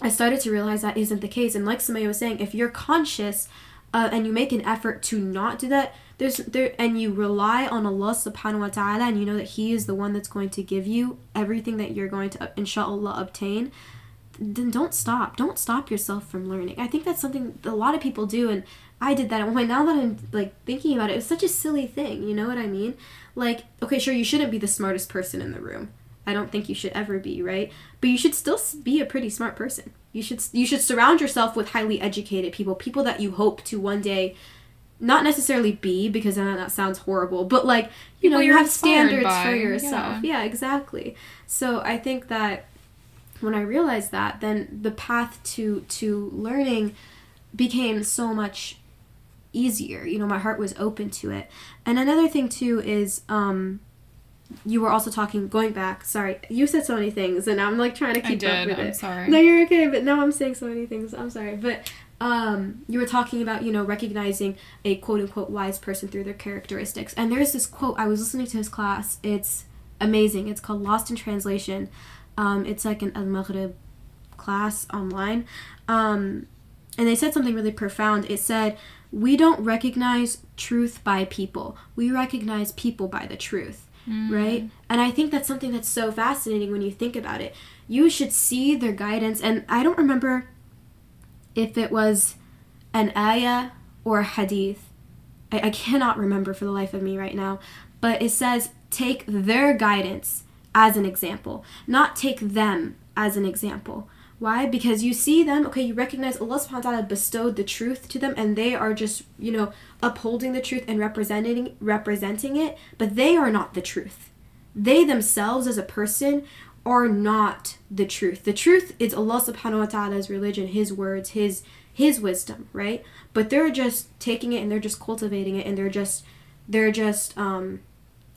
I started to realize that isn't the case. And like somebody was saying, if you're conscious uh, and you make an effort to not do that, there's there and you rely on Allah subhanahu wa ta'ala and you know that He is the one that's going to give you everything that you're going to inshallah obtain, then don't stop. Don't stop yourself from learning. I think that's something a lot of people do and I did that at one point. Now that I'm like thinking about it, it's such a silly thing. You know what I mean? Like, okay, sure, you shouldn't be the smartest person in the room. I don't think you should ever be, right? But you should still be a pretty smart person. You should you should surround yourself with highly educated people, people that you hope to one day not necessarily be because then that sounds horrible, but like, you people know, you have standards by. for yourself. Yeah. yeah, exactly. So, I think that when I realized that, then the path to to learning became so much easier. You know, my heart was open to it. And another thing too is um you were also talking going back. Sorry, you said so many things, and I'm like trying to keep up with I'm it. Sorry. No, you're okay. But now I'm saying so many things. I'm sorry, but um, you were talking about you know recognizing a quote unquote wise person through their characteristics. And there's this quote I was listening to his class. It's amazing. It's called Lost in Translation. Um, it's like an Al Maghrib class online. Um, and they said something really profound. It said we don't recognize truth by people. We recognize people by the truth, mm. right? And I think that's something that's so fascinating when you think about it. You should see their guidance. And I don't remember if it was an ayah or a hadith. I, I cannot remember for the life of me right now. But it says, take their guidance as an example, not take them as an example. Why? Because you see them, okay, you recognize Allah subhanahu wa ta'ala bestowed the truth to them and they are just, you know, upholding the truth and representing representing it, but they are not the truth. They themselves as a person are not the truth. The truth is Allah subhanahu wa ta'ala's religion, his words, his his wisdom, right? But they're just taking it and they're just cultivating it and they're just they're just um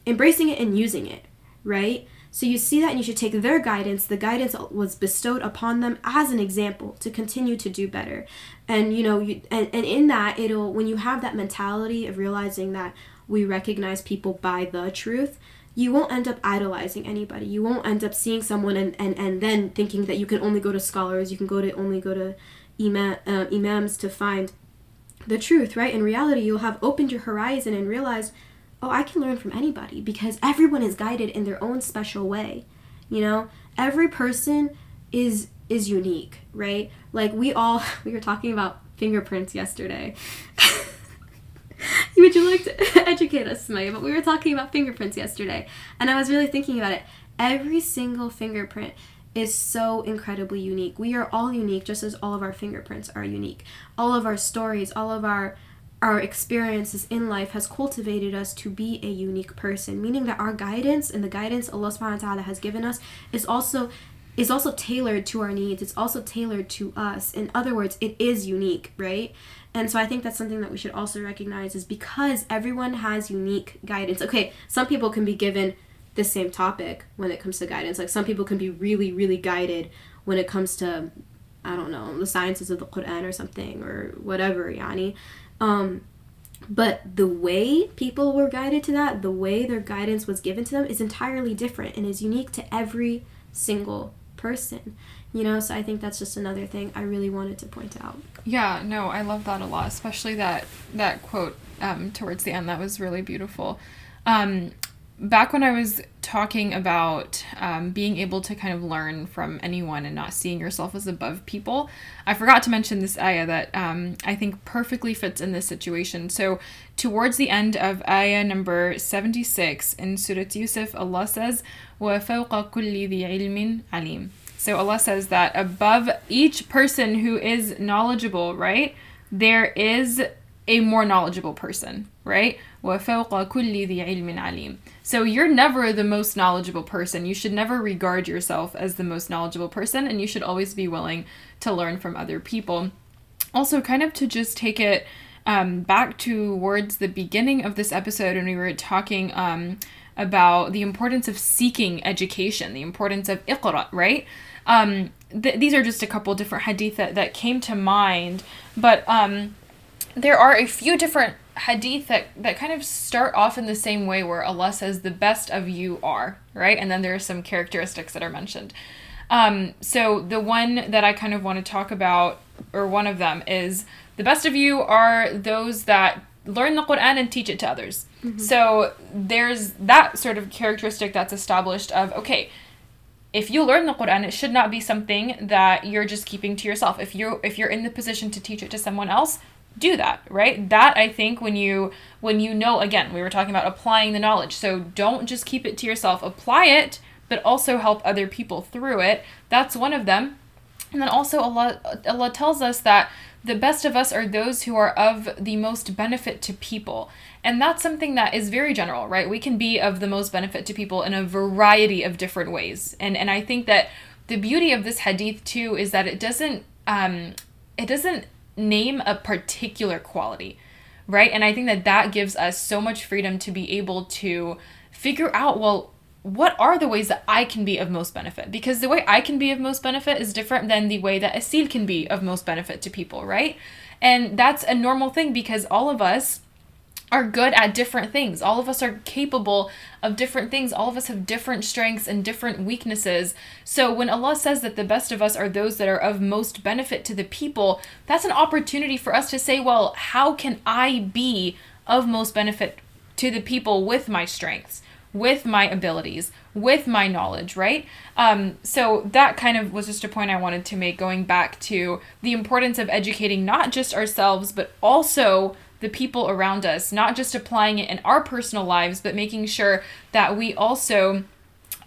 embracing it and using it, right? So you see that and you should take their guidance. The guidance was bestowed upon them as an example to continue to do better. And you know, you and, and in that it'll when you have that mentality of realizing that we recognize people by the truth, you won't end up idolizing anybody. You won't end up seeing someone and, and, and then thinking that you can only go to scholars, you can go to only go to imam, uh, imams to find the truth, right? In reality, you'll have opened your horizon and realized oh, I can learn from anybody because everyone is guided in their own special way. You know, every person is is unique, right? Like we all [LAUGHS] we were talking about fingerprints yesterday. [LAUGHS] Would you like to [LAUGHS] educate us, Maya? But we were talking about fingerprints yesterday, and I was really thinking about it. Every single fingerprint is so incredibly unique. We are all unique, just as all of our fingerprints are unique. All of our stories, all of our our experiences in life has cultivated us to be a unique person, meaning that our guidance and the guidance Allah subhanahu wa ta'ala has given us is also is also tailored to our needs. It's also tailored to us. In other words, it is unique, right? And so I think that's something that we should also recognize is because everyone has unique guidance. Okay, some people can be given the same topic when it comes to guidance. Like some people can be really, really guided when it comes to I don't know, the sciences of the Quran or something or whatever, yani. Um, but the way people were guided to that, the way their guidance was given to them, is entirely different and is unique to every single person. You know, so I think that's just another thing I really wanted to point out. Yeah, no, I love that a lot, especially that that quote um, towards the end. That was really beautiful. Um, back when I was talking about um, being able to kind of learn from anyone and not seeing yourself as above people, I forgot to mention this ayah that um, I think perfectly fits in this situation. So, towards the end of ayah number 76 in Surah Yusuf, Allah says, وَفَوْقَ كُلِّ ذِي عِلْمٍ عَلِيمٍ. So, Allah says that above each person who is knowledgeable, right, there is a more knowledgeable person, right? وَفَوْقَ كُلِّ ذِي عِلْمٍ عَلِيمٍ so you're never the most knowledgeable person. You should never regard yourself as the most knowledgeable person, and you should always be willing to learn from other people. Also, kind of to just take it um, back towards the beginning of this episode, when we were talking um, about the importance of seeking education, the importance of iqra, right? Um, th- these are just a couple different hadith that, that came to mind, but um, there are a few different hadith that, that kind of start off in the same way where Allah says the best of you are, right? And then there are some characteristics that are mentioned. Um, so the one that I kind of want to talk about, or one of them, is the best of you are those that learn the Quran and teach it to others. Mm-hmm. So there's that sort of characteristic that's established of, okay, if you learn the Quran, it should not be something that you're just keeping to yourself. If you if you're in the position to teach it to someone else, do that right? That i think when you when you know again we were talking about applying the knowledge. So don't just keep it to yourself. Apply it but also help other people through it. That's one of them. And then also allah allah tells us that the best of us are those who are of the most benefit to people. And that's something that is very general right? We can be of the most benefit to people in a variety of different ways. And and i think that the beauty of this hadith too is that it doesn't um it doesn't name a particular quality, right? And I think that that gives us so much freedom to be able to figure out, well, what are the ways that I can be of most benefit? Because the way I can be of most benefit is different than the way that Aseel can be of most benefit to people, right? And that's a normal thing because all of us are good at different things. All of us are capable of different things. All of us have different strengths and different weaknesses. So when Allah says that the best of us are those that are of most benefit to the people, that's an opportunity for us to say, well, how can I be of most benefit to the people with my strengths? with my abilities, with my knowledge, right? Um, so that kind of was just a point I wanted to make going back to the importance of educating not just ourselves, but also the people around us, not just applying it in our personal lives, but making sure that we also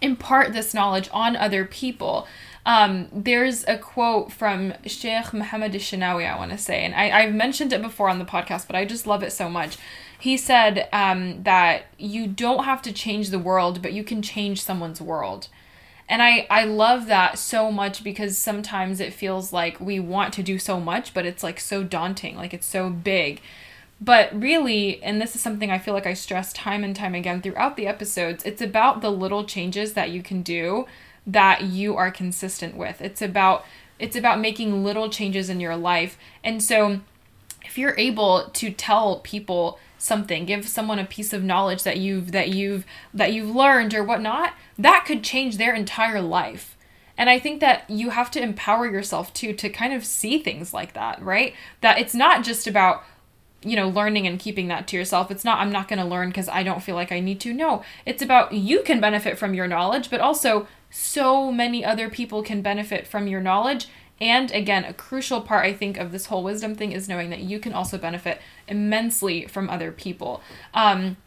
impart this knowledge on other people. Um, there's a quote from Sheikh Muhammad Shinawi, I want to say, and I, I've mentioned it before on the podcast, but I just love it so much. He said um, that you don't have to change the world, but you can change someone's world. And I, I love that so much because sometimes it feels like we want to do so much, but it's like so daunting, like it's so big. But really, and this is something I feel like I stress time and time again throughout the episodes, it's about the little changes that you can do that you are consistent with. It's about it's about making little changes in your life. And so if you're able to tell people something give someone a piece of knowledge that you've that you've that you've learned or whatnot that could change their entire life and i think that you have to empower yourself too to kind of see things like that right that it's not just about you know learning and keeping that to yourself it's not i'm not going to learn because i don't feel like i need to no it's about you can benefit from your knowledge but also so many other people can benefit from your knowledge and again, a crucial part, I think, of this whole wisdom thing is knowing that you can also benefit immensely from other people. Um,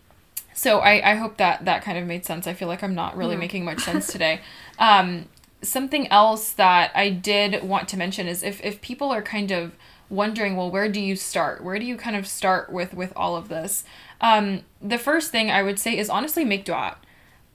so I, I hope that that kind of made sense. I feel like I'm not really making much sense today. [LAUGHS] Um, something else that I did want to mention is if, if people are kind of wondering, well, where do you start? Where do you kind of start with with all of this? Um, the first thing I would say is honestly make dua.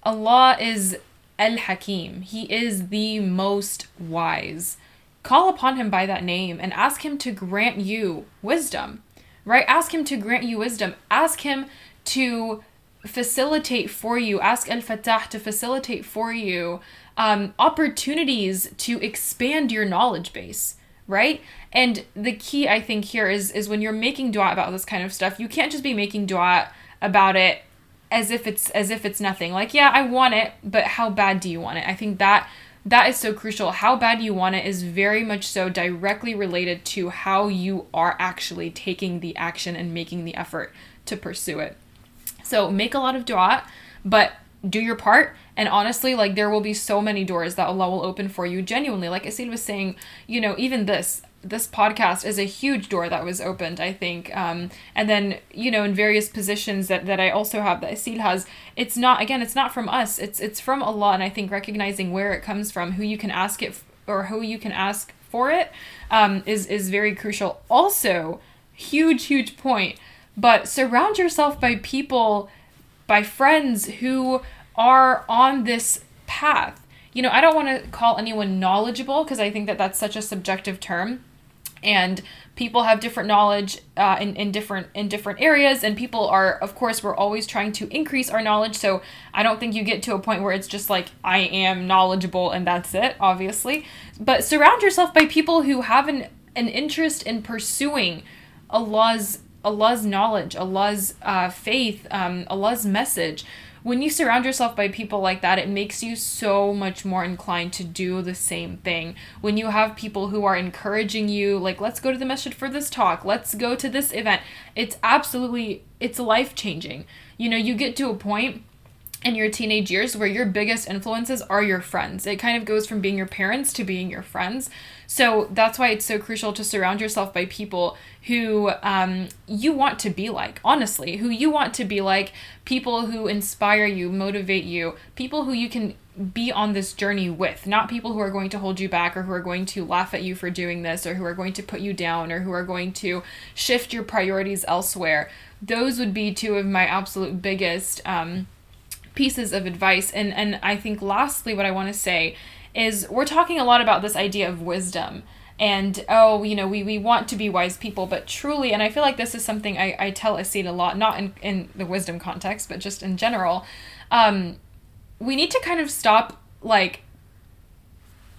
Allah is Al Hakim. He is the most wise call upon him by that name and ask him to grant you wisdom, right? Ask him to grant you wisdom. Ask him to facilitate for you, ask Al Fatah to facilitate for you um, opportunities to expand your knowledge base right and the key i think here is is when you're making dua about this kind of stuff you can't just be making dua about it as if it's as if it's nothing like yeah i want it but how bad do you want it i think that that is so crucial. How bad you want it is very much so directly related to how you are actually taking the action and making the effort to pursue it. So make a lot of dua, but do your part. And honestly, like there will be so many doors that Allah will open for you genuinely. Like Aseel was saying, you know, even this, this podcast is a huge door that was opened, I think. Um, and then, you know, in various positions that, that I also have that Aseel has, it's not, again, it's not from us. It's, it's from Allah. And I think recognizing where it comes from, who you can ask it or who you can ask for it, um, is, is very crucial. Also, huge, huge point. But surround yourself by people, by friends who are on this path. You know, I don't want to call anyone knowledgeable because I think that that's such a subjective term and people have different knowledge uh, in, in different in different areas and people are of course we're always trying to increase our knowledge so i don't think you get to a point where it's just like i am knowledgeable and that's it obviously. But surround yourself by people who have an, an interest in pursuing allah's allah's knowledge allah's uh, faith um, allah's message when you surround yourself by people like that, it makes you so much more inclined to do the same thing. When you have people who are encouraging you, like, let's go to the masjid for this talk, let's go to this event, it's absolutely, it's life changing. You know, you get to a point in your teenage years where your biggest influences are your friends. It kind of goes from being your parents to being your friends. So that's why it's so crucial to surround yourself by people who um, you want to be like, honestly, who you want to be like, people who inspire you, motivate you, people who you can be on this journey with, not people who are going to hold you back or who are going to laugh at you for doing this or who are going to put you down or who are going to shift your priorities elsewhere. Those would be two of my absolute biggest um, pieces of advice. And, and I think, lastly, what I want to say is we're talking a lot about this idea of wisdom and oh you know we, we want to be wise people but truly and i feel like this is something i, I tell Aseel a lot not in, in the wisdom context but just in general um, we need to kind of stop like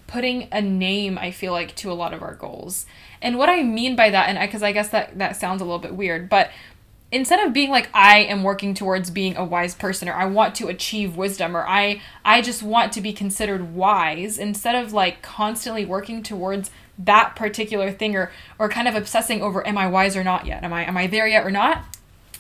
putting a name i feel like to a lot of our goals. And what i mean by that and because I, I guess that that sounds a little bit weird but instead of being like i am working towards being a wise person or i want to achieve wisdom or i i just want to be considered wise instead of like constantly working towards that particular thing or or kind of obsessing over am i wise or not yet? Am i am i there yet or not?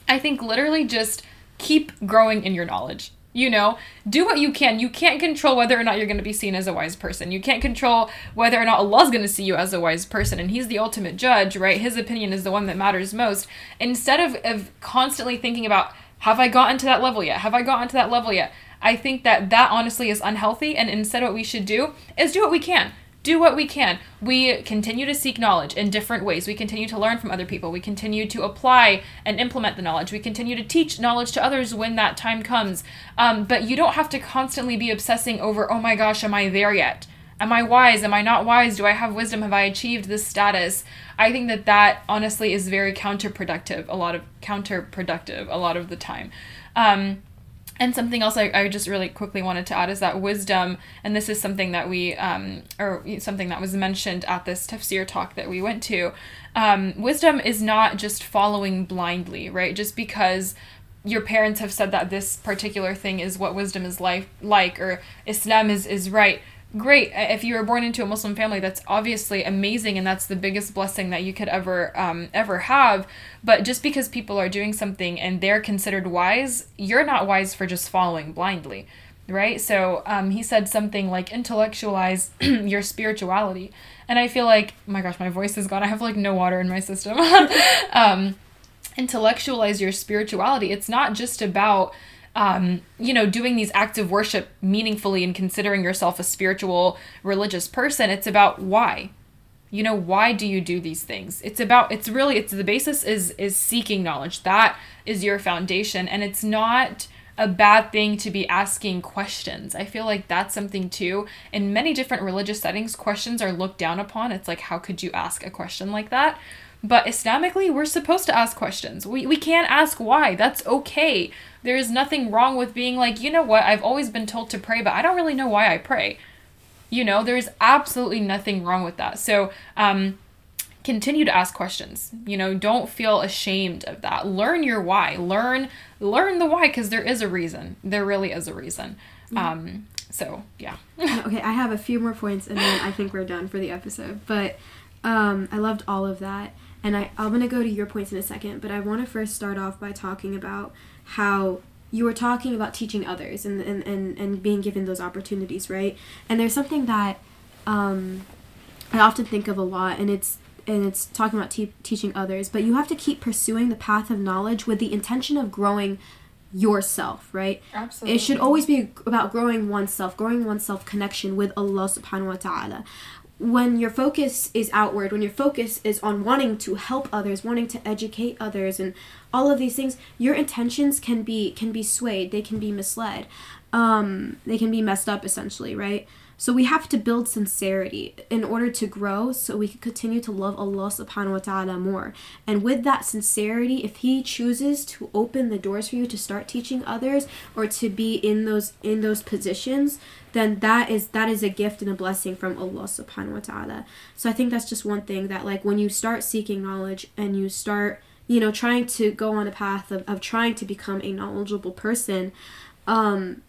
I think literally just keep growing in your knowledge you know do what you can. You can't control whether or not you're going to be seen as a wise person. You can't control whether or not allah's going to see you as a wise person and he's the ultimate judge right? His opinion is the one that matters most. Instead of, of constantly thinking about have i gotten to that level yet? Have i gotten to that level yet? I think that that honestly is unhealthy and instead what we should do is do what we can do what we can. We continue to seek knowledge in different ways. We continue to learn from other people. We continue to apply and implement the knowledge. We continue to teach knowledge to others when that time comes. Um, but you don't have to constantly be obsessing over, oh my gosh, am I there yet? am I wise? Am I not wise? Do I have wisdom? Have I achieved this status? I think that that honestly is very counterproductive. A lot of counterproductive a lot of the time. Um, and something else I, I just really quickly wanted to add is that wisdom, and this is something that we, um, or something that was mentioned at this tafsir talk that we went to. Um, wisdom is not just following blindly, right? Just because your parents have said that this particular thing is what wisdom is like, like or Islam is, is right great. If you were born into a muslim family that's obviously amazing and that's the biggest blessing that you could ever um, ever have. But just because people are doing something and they're considered wise you're not wise for just following blindly right? So um, he said something like intellectualize [CLEARS THROAT] your spirituality. And i feel like oh my gosh my voice is gone. I have like no water in my system. [LAUGHS] Um, intellectualize your spirituality. It's not just about um, you know, doing these acts of worship meaningfully and considering yourself a spiritual, religious person. It's about why. You know, why do you do these things? It's about it's really it's the basis is is seeking knowledge. That is your foundation and it's not a bad thing to be asking questions. I feel like that's something too. In many different religious settings, questions are looked down upon. It's like, how could you ask a question like that? But Islamically, we're supposed to ask questions. We, we can't ask why. That's okay. There is nothing wrong with being like, you know what, I've always been told to pray, but I don't really know why I pray. You know, there's absolutely nothing wrong with that. So, um, continue to ask questions. You know, don't feel ashamed of that. Learn your why. Learn learn the why because there is a reason. There really is a reason. Yeah. Um, so yeah. [LAUGHS] okay, I have a few more points and then I think we're done for the episode. But um, I loved all of that. And I, I'm going to go to your points in a second, but I want to first start off by talking about how you were talking about teaching others and, and, and, and being given those opportunities, right? And there's something that um, I often think of a lot, and it's and it's talking about te- teaching others. But you have to keep pursuing the path of knowledge with the intention of growing yourself, right? Absolutely. It should always be about growing oneself, growing oneself connection with Allah subhanahu wa ta'ala when your focus is outward, when your focus is on wanting to help others, wanting to educate others, and all of these things, your intentions can be can be swayed. They can be misled. Um, they can be messed up, essentially, right? So we have to build sincerity in order to grow so we can continue to love Allah subhanahu wa ta'ala more. And with that sincerity, if he chooses to open the doors for you to start teaching others or to be in those in those positions, then that is that is a gift and a blessing from Allah subhanahu wa ta'ala. So I think that's just one thing that like when you start seeking knowledge and you start, you know, trying to go on a path of, of trying to become a knowledgeable person, um,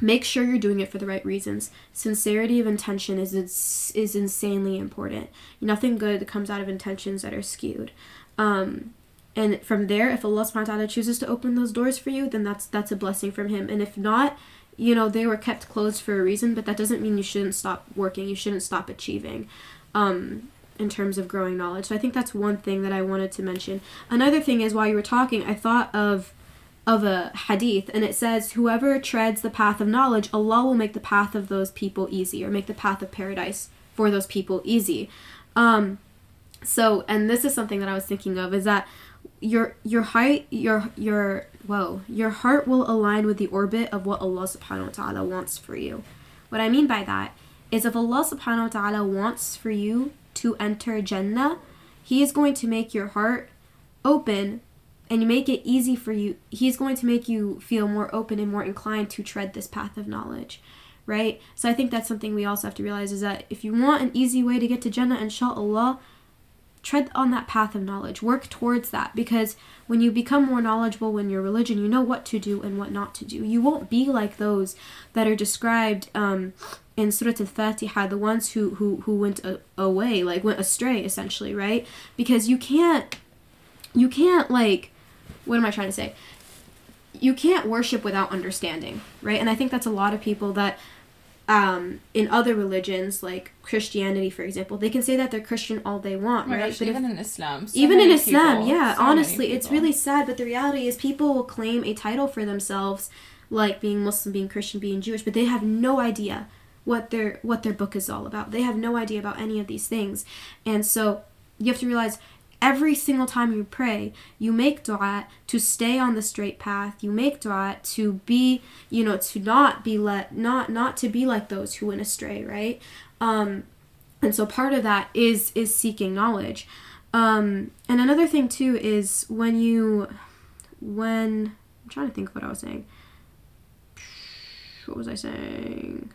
make sure you're doing it for the right reasons. Sincerity of intention is is insanely important. Nothing good comes out of intentions that are skewed. Um, and from there, if Allah subhanahu wa ta'ala chooses to open those doors for you, then that's that's a blessing from Him. And if not, you know, they were kept closed for a reason, but that doesn't mean you shouldn't stop working. You shouldn't stop achieving. Um, in terms of growing knowledge. So I think that's one thing that I wanted to mention. Another thing is while you were talking, I thought of of a hadith and it says whoever treads the path of knowledge allah will make the path of those people easy or make the path of paradise for those people easy um so and this is something that i was thinking of is that your your height your your whoa your heart will align with the orbit of what allah subhanahu wa ta'ala wants for you what i mean by that is if allah subhanahu wa ta'ala wants for you to enter jannah he is going to make your heart open and make it easy for you, he's going to make you feel more open and more inclined to tread this path of knowledge, right? So I think that's something we also have to realize is that if you want an easy way to get to Jannah, inshallah, tread on that path of knowledge. Work towards that because when you become more knowledgeable in your religion, you know what to do and what not to do. You won't be like those that are described um, in Surah Al-Fatiha, the ones who who who went a- away, like went astray, essentially, right? Because you can't, you can't like what am I trying to say? You can't worship without understanding, right? And I think that's a lot of people that um, in other religions, like Christianity, for example, they can say that they're Christian all they want, oh right? Gosh, but even if, in Islam, so even in Islam, people, yeah. So honestly, it's really sad. But the reality is, people will claim a title for themselves, like being Muslim, being Christian, being Jewish, but they have no idea what their what their book is all about. They have no idea about any of these things, and so you have to realize every single time you pray, you make dua to stay on the straight path. You make dua to be, you know, to not be let, not not to be like those who went astray, right? Um, and so part of that is is seeking knowledge. Um, and another thing too is when you, when I'm trying to think of what I was saying. What was I saying?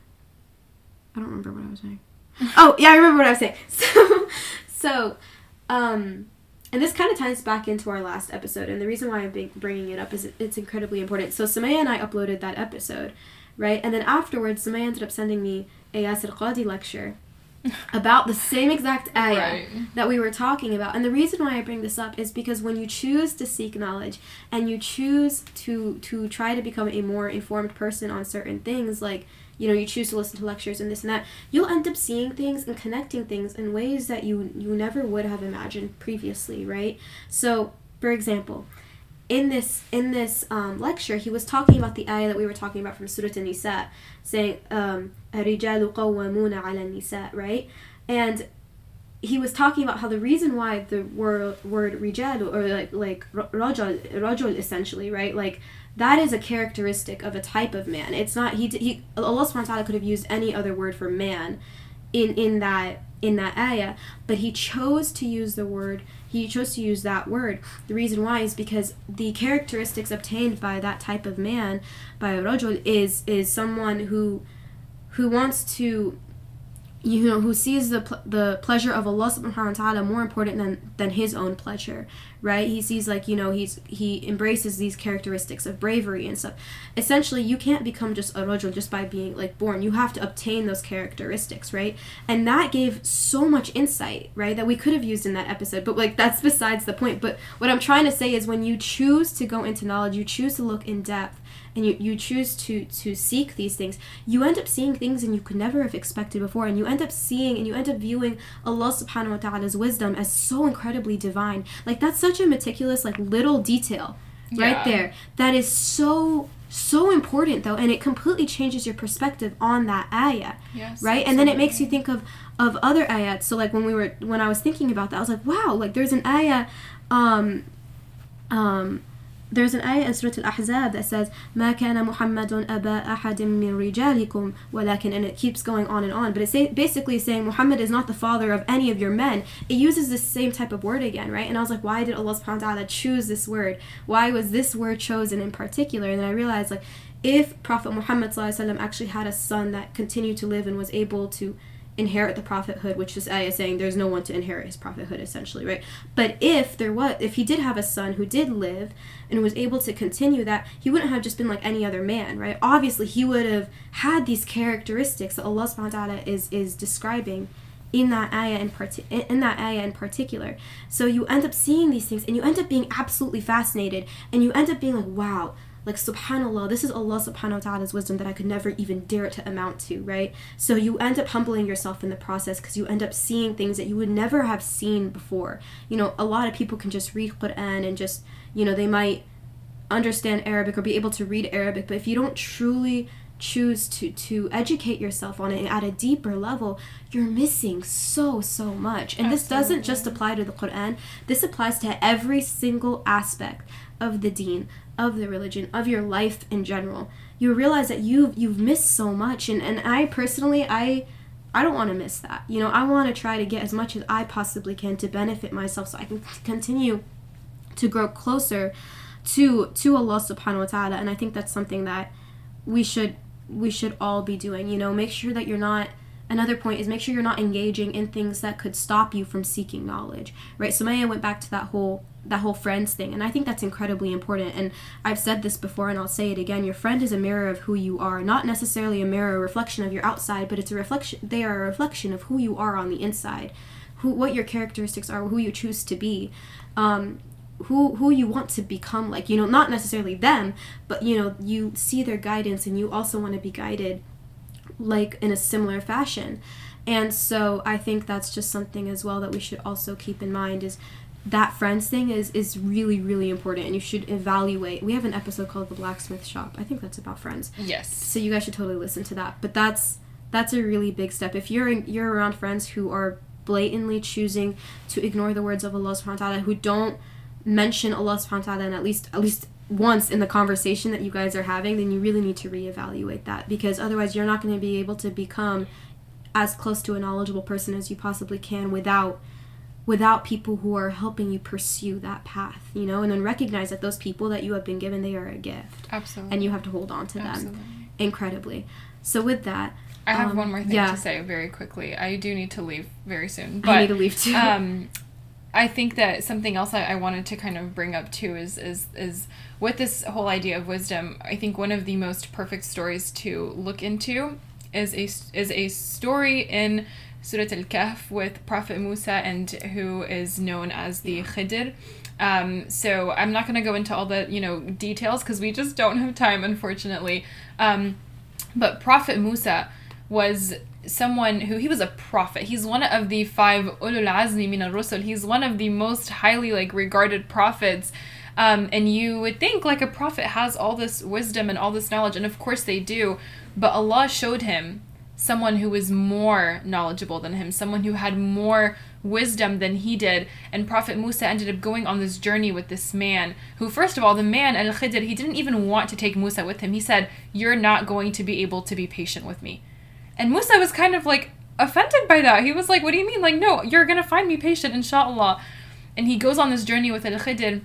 I don't remember what I was saying. [LAUGHS] oh yeah, I remember what I was saying. [LAUGHS] So, so, um, and this kind of ties back into our last episode, and the reason why I'm bringing it up is it's incredibly important. So Sumayyah and I uploaded that episode, right? And then afterwards, Sumayyah ended up sending me a Yasir Qadhi lecture [LAUGHS] about the same exact ayah right. that we were talking about. And the reason why I bring this up is because when you choose to seek knowledge and you choose to to try to become a more informed person on certain things like you know you choose to listen to lectures and this and that you'll end up seeing things and connecting things in ways that you you never would have imagined previously right so for example in this in this um, lecture he was talking about the ayah that we were talking about from surah an-nisa saying um الرجال قوامون على النساء right and he was talking about how the reason why the word word rijal or like like rajul rajul essentially right like that is a characteristic of a type of man. It's not he he Allah subhanahu wa ta'ala could have used any other word for man in in that in that ayah, but he chose to use the word he chose to use that word. The reason why is because the characteristics obtained by that type of man, by a rajul, is is someone who who wants to you know who sees the pl- the pleasure of Allah subhanahu wa ta'ala more important than than his own pleasure right? He sees like you know he's he embraces these characteristics of bravery and stuff. Essentially you can't become just a rajul just by being like born. You have to obtain those characteristics right? And that gave so much insight right that we could have used in that episode. But like that's besides the point. But what i'm trying to say is when you choose to go into knowledge you choose to look in depth and you, you choose to to seek these things you end up seeing things and you could never have expected before and you end up seeing and you end up viewing allah subhanahu wa ta'ala's wisdom as so incredibly divine. Like that's such a meticulous like little detail right there that is so so important though and it completely changes your perspective on that ayah yes, right? Absolutely. and then it makes you think of of other ayats. So like when we were when i was thinking about that i was like wow like there's an ayah um um there's an ayah in Surah Al-Ahzab that says ما كان محمد أبا أحد من رجالكم ولكن and it keeps going on and on but it's basically saying Muhammad is not the father of any of your men it uses the same type of word again right and I was like why did Allah subhanahu wa ta'ala choose this word why was this word chosen in particular and then I realized like if Prophet Muhammad actually had a son that continued to live and was able to inherit the prophethood, which this ayah is saying there's no one to inherit his prophethood, essentially, right? But if there was, if he did have a son who did live and was able to continue that, he wouldn't have just been like any other man, right? Obviously, he would have had these characteristics that Allah subhanahu wa ta'ala is, is describing in that ayah in, part- in that ayah in particular. So you end up seeing these things and you end up being absolutely fascinated and you end up being like, wow, like subhanallah this is allah subhanahu wa ta'ala's wisdom that i could never even dare to amount to right? So you end up humbling yourself in the process because you end up seeing things that you would never have seen before. You know a lot of people can just read quran and just you know they might understand arabic or be able to read arabic but if you don't truly choose to to educate yourself on it at a deeper level you're missing so so much. And Absolutely. this doesn't just apply to the quran. This applies to every single aspect of the deen, of the religion, of your life in general. You realize that you've you've missed so much and, and I personally I I don't want to miss that. You know, I want to try to get as much as I possibly can to benefit myself so I can continue to grow closer to to Allah subhanahu wa ta'ala and I think that's something that we should we should all be doing. You know, make sure that you're not another point is make sure you're not engaging in things that could stop you from seeking knowledge right so maya went back to that whole that whole friends thing and i think that's incredibly important and i've said this before and i'll say it again your friend is a mirror of who you are not necessarily a mirror a reflection of your outside but it's a reflection they are a reflection of who you are on the inside who what your characteristics are who you choose to be um, who who you want to become like you know not necessarily them but you know you see their guidance and you also want to be guided like in a similar fashion and so i think that's just something as well that we should also keep in mind is that friends thing is is really really important and you should evaluate. We have an episode called the blacksmith shop. I think that's about friends. Yes. So you guys should totally listen to that. But that's that's a really big step. If you're in, you're around friends who are blatantly choosing to ignore the words of Allah subhanahu wa ta'ala, who don't mention Allah subhanahu wa ta'ala and at least at least once in the conversation that you guys are having, then you really need to reevaluate that because otherwise you're not going to be able to become as close to a knowledgeable person as you possibly can without without people who are helping you pursue that path, you know, and then recognize that those people that you have been given they are a gift. Absolutely. And you have to hold on to Absolutely. them incredibly. So with that, I have um, one more thing yeah. to say very quickly. I do need to leave very soon. But I need to leave too. um, I think that something else I, I wanted to kind of bring up too is is is with this whole idea of wisdom. I think one of the most perfect stories to look into is a is a story in Surah Al-Kahf with Prophet Musa and who is known as the Khidr. Um, so I'm not going to go into all the you know details because we just don't have time, unfortunately. Um, but Prophet Musa was someone who he was a prophet. He's one of the five ulul azmi min ar-rusul. He's one of the most highly like regarded prophets. Um, and you would think like a prophet has all this wisdom and all this knowledge, and of course they do. But Allah showed him someone who was more knowledgeable than him, someone who had more wisdom than he did. And Prophet Musa ended up going on this journey with this man who, first of all, the man, Al Khidr, he didn't even want to take Musa with him. He said, You're not going to be able to be patient with me. And Musa was kind of like offended by that. He was like, What do you mean? Like, no, you're going to find me patient, inshallah. And he goes on this journey with Al Khidr.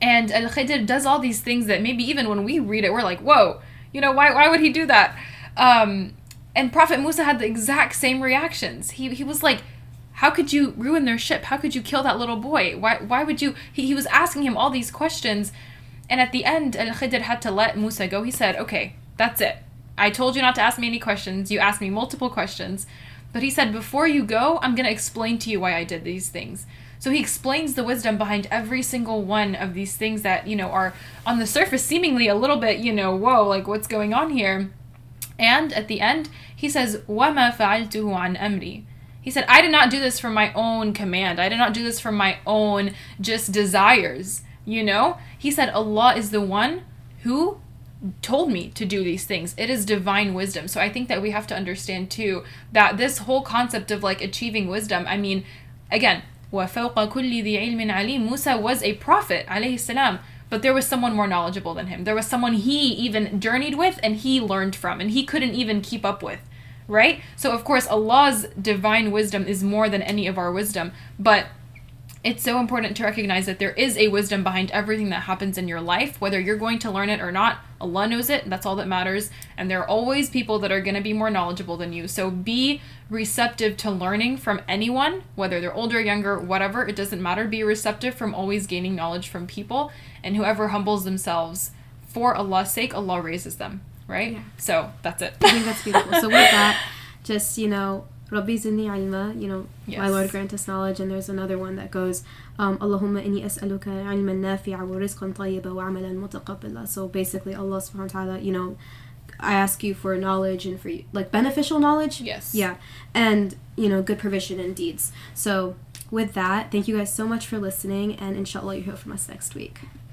And Al Khidr does all these things that maybe even when we read it, we're like, Whoa, you know, why, why would he do that? Um, and Prophet Musa had the exact same reactions. He, he was like, how could you ruin their ship? How could you kill that little boy? Why, why would you? He, he was asking him all these questions. And at the end, Al Khidr had to let Musa go. He said, okay, that's it. I told you not to ask me any questions. You asked me multiple questions. But he said, before you go, I'm going to explain to you why I did these things. So he explains the wisdom behind every single one of these things that, you know, are on the surface seemingly a little bit, you know, whoa, like what's going on here? And at the end, he says, وَمَا فَعَلْتُهُ عَنْ أَمْرِي. He said, I did not do this from my own command. I did not do this from my own just desires. You know? He said, Allah is the one who told me to do these things. It is divine wisdom. So I think that we have to understand too that this whole concept of like achieving wisdom, I mean, again, وَفَوْقَ كُلِّ ذِي عِلْمٍ عَلِيمٍ Musa was a prophet, alayhi salam, but there was someone more knowledgeable than him. There was someone he even journeyed with and he learned from and he couldn't even keep up with. Right? So of course Allah's divine wisdom is more than any of our wisdom, but it's so important to recognize that there is a wisdom behind everything that happens in your life, whether you're going to learn it or not. Allah knows it, that's all that matters. And there are always people that are going to be more knowledgeable than you. So be receptive to learning from anyone, whether they're older, younger, whatever, it doesn't matter. Be receptive from always gaining knowledge from people. And whoever humbles themselves for Allah's sake, Allah raises them, right? Yeah. So that's it. I think that's beautiful. So with that, [LAUGHS] just you know, Rabbi zidni ilma, you know, my Lord grant us knowledge. And there's another one that goes, um, Allahumma inni as'aluka ilman nafi'a wa rizqan tayyiba wa amalan mutaqabbala. So basically, Allah subhanahu wa ta'ala, you know, I ask you for knowledge and for like beneficial knowledge. Yes. Yeah, and you know, good provision and deeds. So with that, thank you guys so much for listening, and inshallah, you hear from us next week.